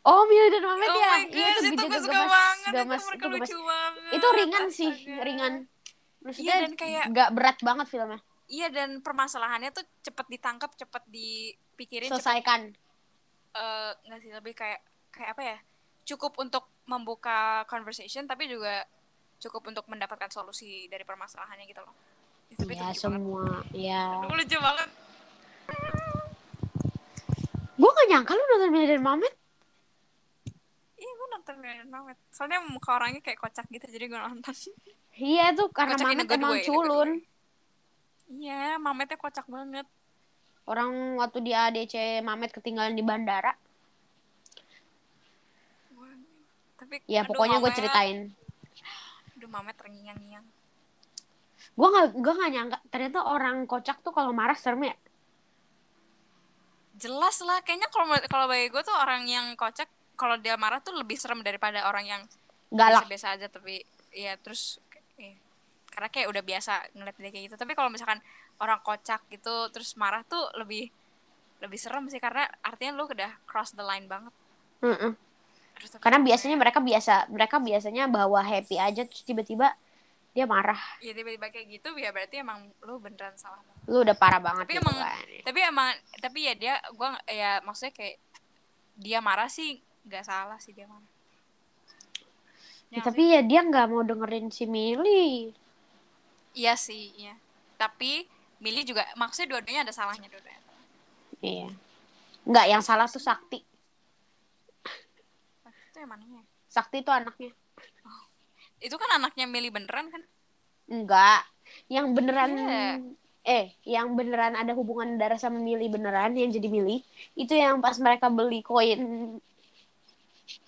Oh Mila dan Mamet oh ya? my Iya itu juga gue suka banget gemes, itu mereka lucu banget Itu ringan sih, Astaga. ringan. Maksudnya Iya, dan kayak- nggak berat banget filmnya. Iya dan permasalahannya tuh cepet ditangkap, cepet dipikirin, Selesaikan. eh, nggak sih lebih kayak kayak apa ya? Cukup untuk membuka conversation tapi juga cukup untuk mendapatkan solusi dari permasalahannya gitu loh. Itu Ya banget. semua, ya. Aduh, lucu banget. Gue gak nyangka lu nonton Mila dan Mamet. Nonton Million Mamet. Soalnya muka orangnya kayak kocak gitu, jadi gue nonton. Iya tuh karena Kocak Mamet emang way, in a good culun. Iya, Mametnya kocak banget. Orang waktu di ADC Mamet ketinggalan di bandara. Wah, Tapi Ya aduh, pokoknya gue ceritain. Aduh, Mamet terngiang-ngiang. Gue gak, gue gak nyangka ternyata orang kocak tuh kalau marah serem ya. jelas lah kayaknya kalau kalau bagi gue tuh orang yang kocak kalau dia marah tuh lebih serem daripada orang yang Galak. biasa-biasa aja tapi ya terus iya. karena kayak udah biasa ngeliat dia kayak gitu tapi kalau misalkan orang kocak gitu terus marah tuh lebih lebih serem sih karena artinya lu udah cross the line banget Mm-mm. Terus tapi Karena biasanya mereka biasa mereka biasanya bawa happy aja terus tiba-tiba dia marah. ya tiba-tiba kayak gitu ya berarti emang lu beneran salah banget Lu udah parah banget Tapi gitu emang- kan. tapi emang tapi ya dia gua ya maksudnya kayak dia marah sih nggak salah sih dia marah Ya, tapi ya dia nggak mau dengerin si Mili. Iya sih, iya. Tapi Milih juga maksudnya dua-duanya ada salahnya dua-duanya. Iya. Nggak, yang salah tuh Sakti. Itu yang mananya? Sakti itu anaknya. Itu kan anaknya Milih beneran kan? Enggak. Yang beneran Iya. eh yang beneran ada hubungan darah sama Mili beneran yang jadi Mili itu yang pas mereka beli koin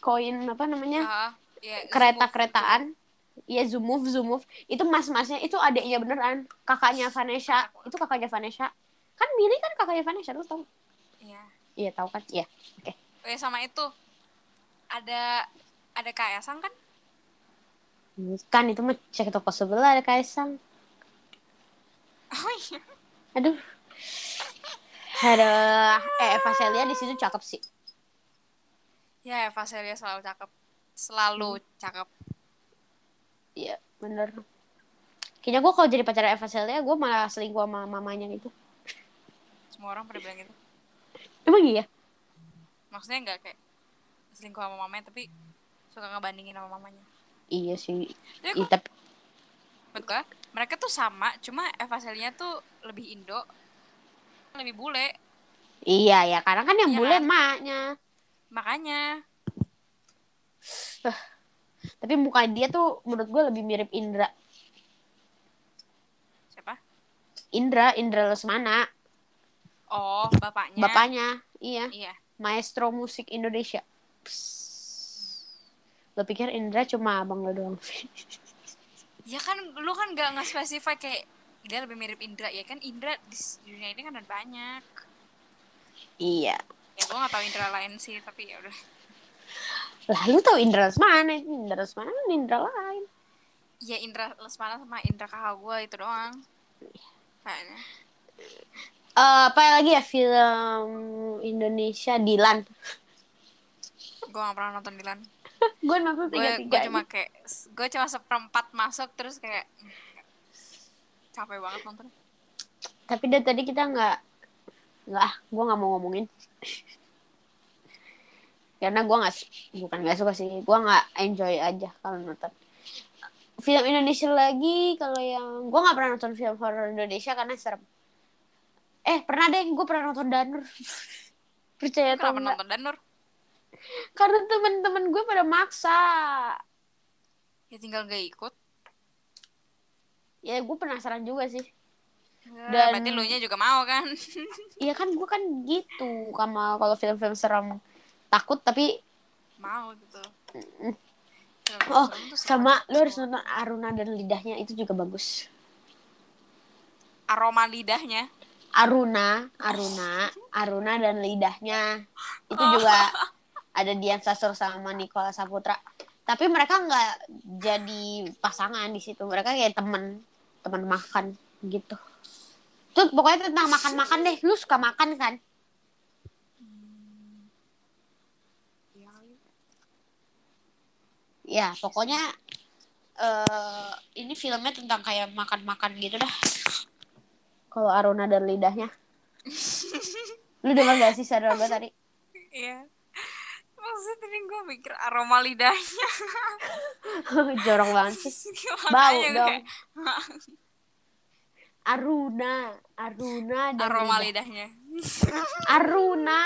koin apa namanya iya, kereta-keretaan. Iya zoom move zoom move. Itu mas-masnya itu adiknya beneran kakaknya Vanessa. Itu kakaknya Vanessa. Kan Mili kan kakaknya Vanessa lu tau? Iya. iya tahu kan? Iya Oh ya sama itu. Ada ada Kaisang kan? kan itu mah cek toko sebelah ada Kaisang Oh iya. aduh. Ada eh Eva Celia di situ cakep sih Ya Eva Celia selalu cakep. Selalu cakep. iya bener kayaknya gue kalau jadi pacar Eva Celia gue malah selingkuh sama mamanya gitu Semua orang pada bilang gitu. emang iya Maksudnya nggak kayak selingkuh sama mamanya tapi suka ngebandingin sama mamanya. iya sih Tapi kok tapi gua, mereka tuh sama, cuma Eva Celia tuh lebih Indo, lebih bule. iya ya karena kan yang Iya bule kan? emaknya Makanya. Tapi muka dia tuh menurut gue lebih mirip Indra. Siapa? Indra Indra Lesmana. Oh, bapaknya. bapaknya iya. Iya. maestro musik Indonesia. Lo pikir Indra cuma abang lo doang. Ya kan lu kan nggak nggak spesify kayak dia lebih mirip Indra. Ya kan Indra di dunia ini kan ada banyak. iya Ya gua nggak tahu Indra lain sih tapi ya udah. lah lu tau Indra Lesmana Indra Lesmana kan Indra lain Ya Indra Lesmana sama Indra kakak gua itu doang. Kayaknya. Eh, apa lagi ya film Indonesia Dilan Gua gak pernah nonton Dilan. gue nonton Gue tiga gue tiga cuma kayak gue cuma seperempat masuk terus kayak capek banget nonton. tapi dari tadi kita nggak nggak ah gue nggak mau ngomongin. Karena gue nggak bukan nggak suka sih. Gue nggak enjoy aja kalau nonton. Film Indonesia lagi kalau yang gue nggak pernah nonton film horor Indonesia karena serem. Eh pernah deh gue pernah nonton Danur. Percaya Kenapa enggak? nonton Danur? karena teman-teman gue pada maksa. Ya tinggal gak ikut. ya gue penasaran juga sih Dan... Dan- Berarti lu nya juga mau kan? Iya kan gue kan gitu sama kalau film-film serem takut tapi mau gitu. Oh, sama lu harus nonton Aruna dan lidahnya itu juga bagus. aroma lidahnya. Aruna, Aruna, Aruna dan lidahnya itu juga ada Dian Sastro sama Nicola Saputra. Tapi mereka nggak jadi pasangan di situ. Mereka kayak temen, temen makan gitu. Tuh pokoknya tentang makan-makan deh. Lu suka makan kan? Iya. Ya pokoknya eh ini filmnya tentang kayak makan-makan gitu dah. Kalau Aruna dan lidahnya. Lu denger gak sih saudara gue tadi? Iya. Maksudnya tadi gue mikir aroma lidahnya. Jorok banget sih. Bau gue dong. kayak, Aruna, Aruna dan aroma lidah. lidahnya. Aruna.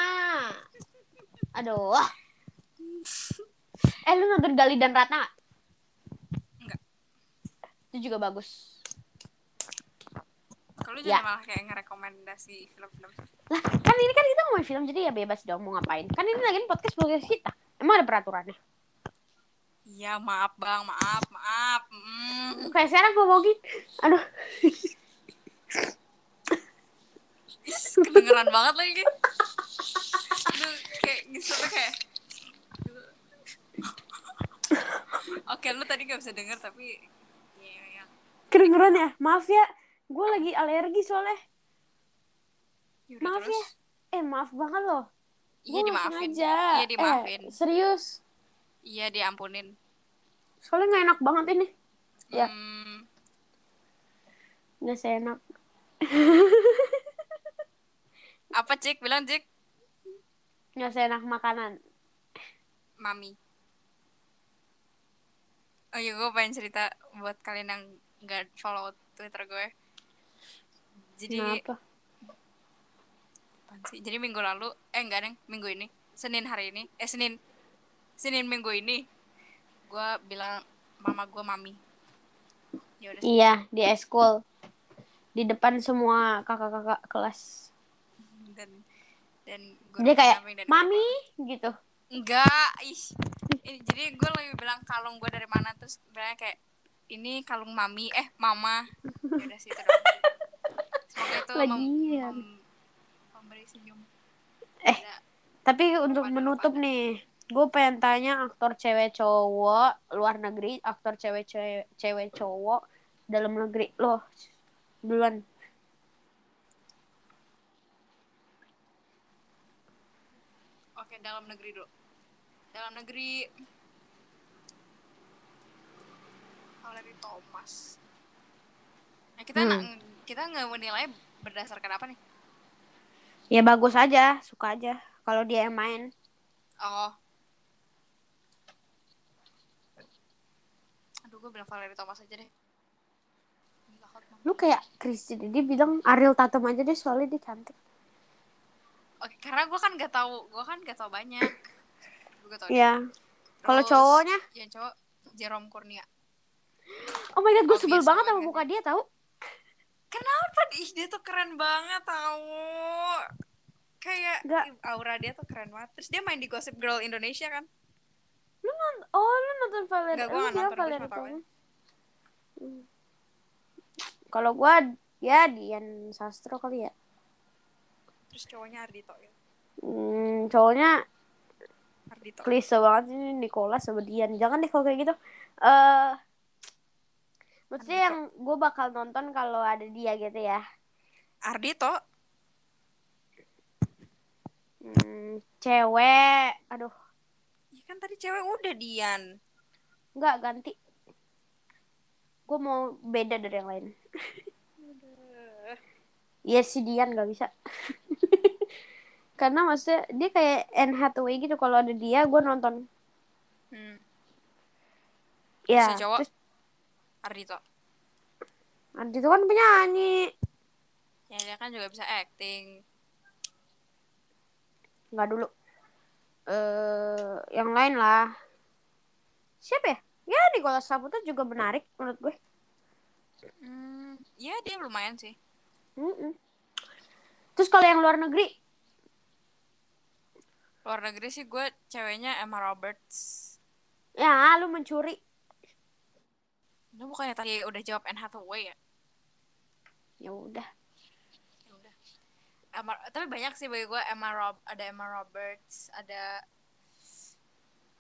Aduh. Eh lu nonton Gali dan Ratna gak? Enggak. Itu juga bagus. Kalau Ya. malah kayak ngerekomendasi film-film. Lah, kan ini kan kita ngomongin film jadi ya bebas dong mau ngapain. Kan ini lagi podcast podcast kita. Emang ada peraturannya? Iya, maaf bang, maaf, maaf. Mm. Kayak sekarang ngomongin. Aduh. Kedengeran banget lagi. Aduh, kayak gitu kayak. Oke, lu tadi gak bisa denger tapi Iya, iya. Kedengeran ya? Maaf ya. Gue lagi alergi soalnya. Yaudah, Maaf terus. ya. Eh maaf banget loh. Iya dimaafin. sengaja. Iya dimaafin. Eh, serius. Iya diampunin. Soalnya nggak enak banget ini. Ya. Hmm, Nggak seenak. apa cik? Bilang cik? Nggak seenak makanan. Mami. oh iya gue pengen cerita buat kalian yang nggak follow twitter gue jadi Kenapa? sih? jadi minggu lalu eh enggak neng minggu ini senin hari ini eh senin senin minggu ini gue bilang mama gue mami ya udah Iya, di eskul. Di depan semua kakak-kakak kelas. Dan dan gue Dia kayak, dan Mami, gitu. enggak ih ini, jadi gue lagi bilang kalung gue dari mana terus bilangnya kayak ini kalung mami eh mama ya udah sih semoga itu mem- Lagian. mem- memberi senyum Eh. Ada- Tapi untuk menutup lupa. nih, gue pengen tanya aktor cewek cowok luar negeri, aktor cewek cewek, cewek cowok dalam negeri. Loh, duluan. oke dalam negeri dulu dalam negeri Valerie Thomas nah, kita Hmm. kita nggak menilai berdasarkan apa nih Ya bagus aja, suka aja. Kalau dia yang main. oh aduh gue bilang Valerie Thomas aja deh. Lu kayak Christine, dia bilang Ariel Tatum aja deh soalnya dia cantik. Oke, karena gue kan gak tahu, gue kan gak tahu banyak. Gue gak tahu. Ya. Kalau cowoknya, Yang cowok Jerome Kurnia. oh my god, gue sebel banget sama muka dia tahu. Kenapa? Ih, dia tuh keren banget tahu. Kayak ih, aura dia tuh keren banget. Terus dia main di Gossip Girl Indonesia kan? Lu nonton, oh lu nonton gua lu nggak bilang nonton, tahu Thomas. Hmm. Kalau gua ya Dian Sastro kali ya. Terus cowoknya Ardito ya. Hmm, cowoknya Ardito. klise banget ini Nicholas sama Dian. Jangan deh kalau kayak gitu. Eh maksudnya Ardhito. yang gue bakal nonton kalau ada dia gitu ya. Ardito? Hmm, cewek, aduh, Ya kan tadi cewek udah Dian. nggak ganti. Gue mau beda dari yang lain. Iya si Dian nggak bisa. Karena maksudnya dia kayak Anne Hathaway gitu. Kalau ada dia, gue nonton. Hmm. Ya, Si cowok? terus Ardito. Adi itu kan penyanyi. Ya dia kan juga bisa acting. Nggak dulu. Eh, yang lain lah. Siapa ya? Ya, Nicholas Saputra juga menarik menurut gue. Hmm, ya dia lumayan sih. Mm-mm. Terus kalau yang luar negeri, Luar negeri sih gue ceweknya Emma Roberts. ya lu mencuri. Lu bukannya tadi udah jawab Anne Hathaway ya? Ya udah. Ya udah. Emma, tapi banyak sih bagi gue Emma Rob, ada Emma Roberts, ada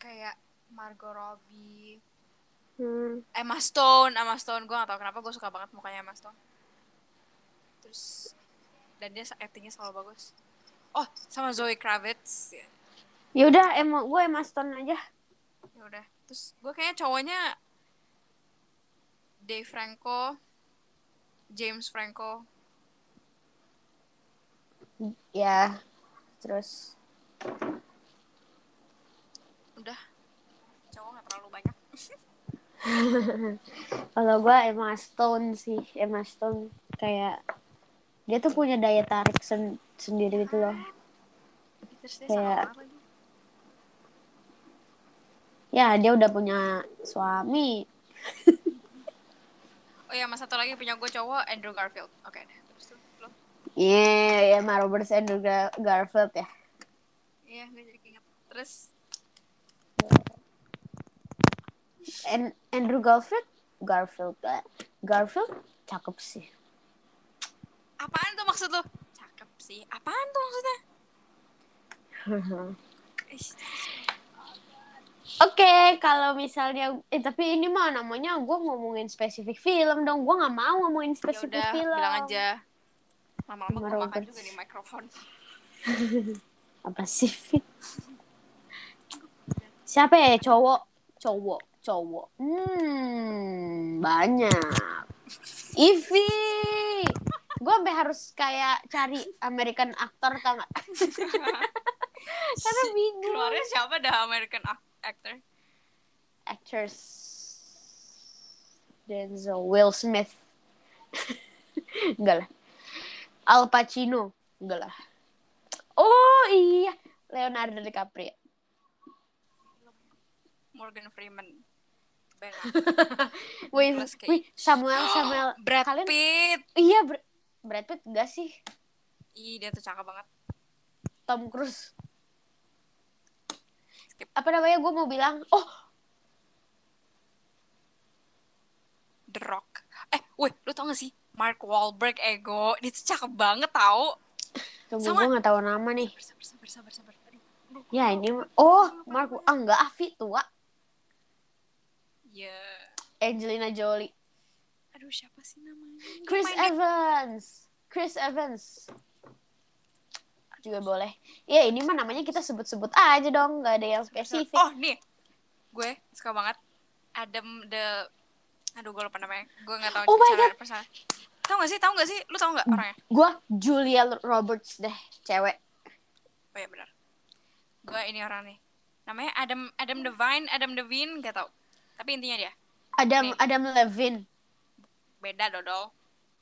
kayak Margot Robbie, Hmm. Emma Stone, Emma Stone gue gak tau kenapa gue suka banget mukanya Emma Stone. Terus dan dia actingnya selalu bagus. Oh, sama Zoe Kravitz. Ya Ya udah, emang gue Emma Stone aja. ya udah. Terus gue kayaknya cowoknya Dave Franco, James Franco. Ya. Terus Udah. Cowok gak terlalu banyak. kalau gue Emma Stone sih, Emma Stone kayak dia tuh punya daya tarik sen- sendiri gitu loh. Kayak-. Ya, dia udah punya suami. Oh iya, mas satu lagi punya gue cowok Andrew Garfield. Oke lo. Iya, yeah, Emma Roberts Andrew Gar- Garfield ya. Iya, gue jadi ingat. Terus An- Andrew Garfield, Garfield, eh, Garfield, cakep sih. Apaan tuh maksud lo? Cakep sih. Apaan tuh maksudnya? Oke, kalau misalnya, eh tapi ini mah namanya gue ngomongin spesifik film dong. Gue nggak mau ngomongin ya spesifik udah, film. bilang aja. Lama-lama gue makan juga di mikrofon. Apa sih? Siapa ya cowok? Cowok, cowok. Hmm, banyak. Ivy. Gue sampai harus kayak cari American actor tau gak? Karena bingung. Keluarnya siapa dah American ac- actor? Actors. Denzel, Will Smith. Enggak lah. Al Pacino. Enggak lah. Oh iya, Leonardo DiCaprio. Morgan Freeman Wih, wih, Samuel, Samuel. Brad Kalian- Pitt Iya, Brad Pitt enggak sih? ih dia tuh cakep banget Tom Cruise. Skip. Apa namanya? Gue mau bilang, oh The Rock eh weh lu tau gak sih Mark Wahlberg ego dia tuh cakep banget tau tunggu Sama- gue nggak tahu nama nih. sabar sabar sabar sabar sabar Aduh. Ya ini, oh Mark, ah enggak Avi tua. ya Angelina Jolie. aduh siapa sih Dia Chris Evans. Chris Evans. Juga boleh. Ya ini mah namanya kita sebut-sebut aja dong, nggak ada yang spesifik. oh nih gue suka banget Adam the aduh gue lupa namanya gue nggak tahu Oh my cara persal tau gak sih tau gak sih lu tau gak orangnya Gue Julia Roberts deh, cewek. oh ya benar gue ini orang nih namanya Adam Adam Devine Adam Devine gak tau tapi intinya dia Adam Nih. Adam Levine. Beda dodol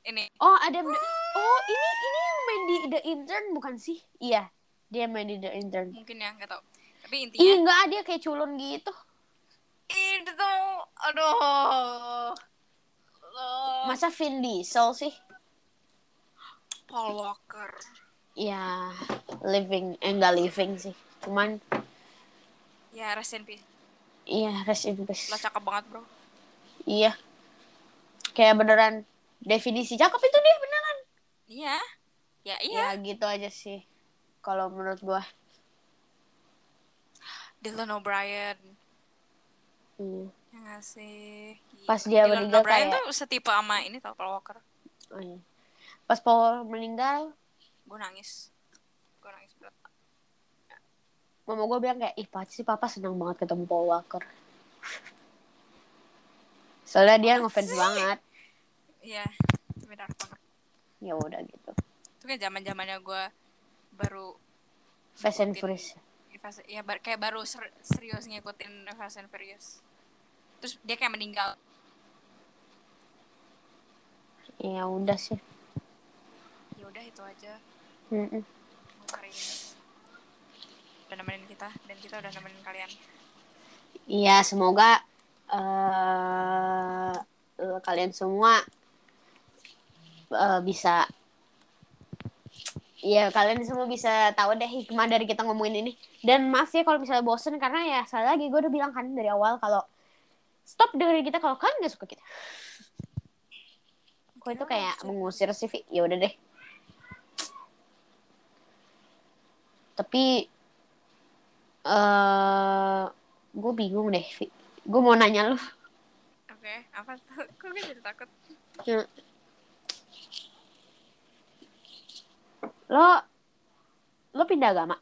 ini Oh Adam. Oh ini ini yang main di The Intern bukan sih? Iya, dia main di The Intern. mungkin ya gak tau tapi Ih intinya enggak dia kayak culun gitu. itu tuh aduh. Masa Vin Diesel sih? Paul Walker Ya living, eh enggak living sih. Cuman ya rest in peace iya rest in peace. lo cakep banget bro Iya. Kayak beneran definisi cakep itu dia beneran. iya ya iya Ya gitu aja sih. Kalau menurut gua. Dylan O'Brien Hmm. ya gak sih. Pas dia Dylan meninggal O'Brien kayak- tuh setipe sama ini tau Paul Walker Oh, iya. Pas Paul meninggal, gue nangis gue nangis berat mama gua bilang kayak, ih pasti papa senang banget ketemu Paul Walker. Soalnya dia ngefans banget. Iya dark banget Ya udah gitu. itu kayak zaman zamannya gue baru Fast and. Furious. Fast- ya bar- kayak baru ser- serius ngikutin Fast and Furious terus dia kayak meninggal Ya udah sih. ya udah itu aja Mm-mm. buat hari ini udah nemenin kita dan kita udah nemenin kalian Iya, semoga eh, kalian semua eh, bisa Iya, kalian semua bisa tahu deh hikmah dari kita ngomongin ini. Dan maaf ya kalau misalnya bosen karena ya sekali lagi gue udah bilang kan dari awal kalau stop dengerin kita kalau kalian nggak suka kita. Kok itu kayak mengusir sih? Ya udah deh. Tapi eh gue bingung deh, Vi. Gue mau nanya lu. oke apa tuh kok gue jadi takut Lo lo pindah agama?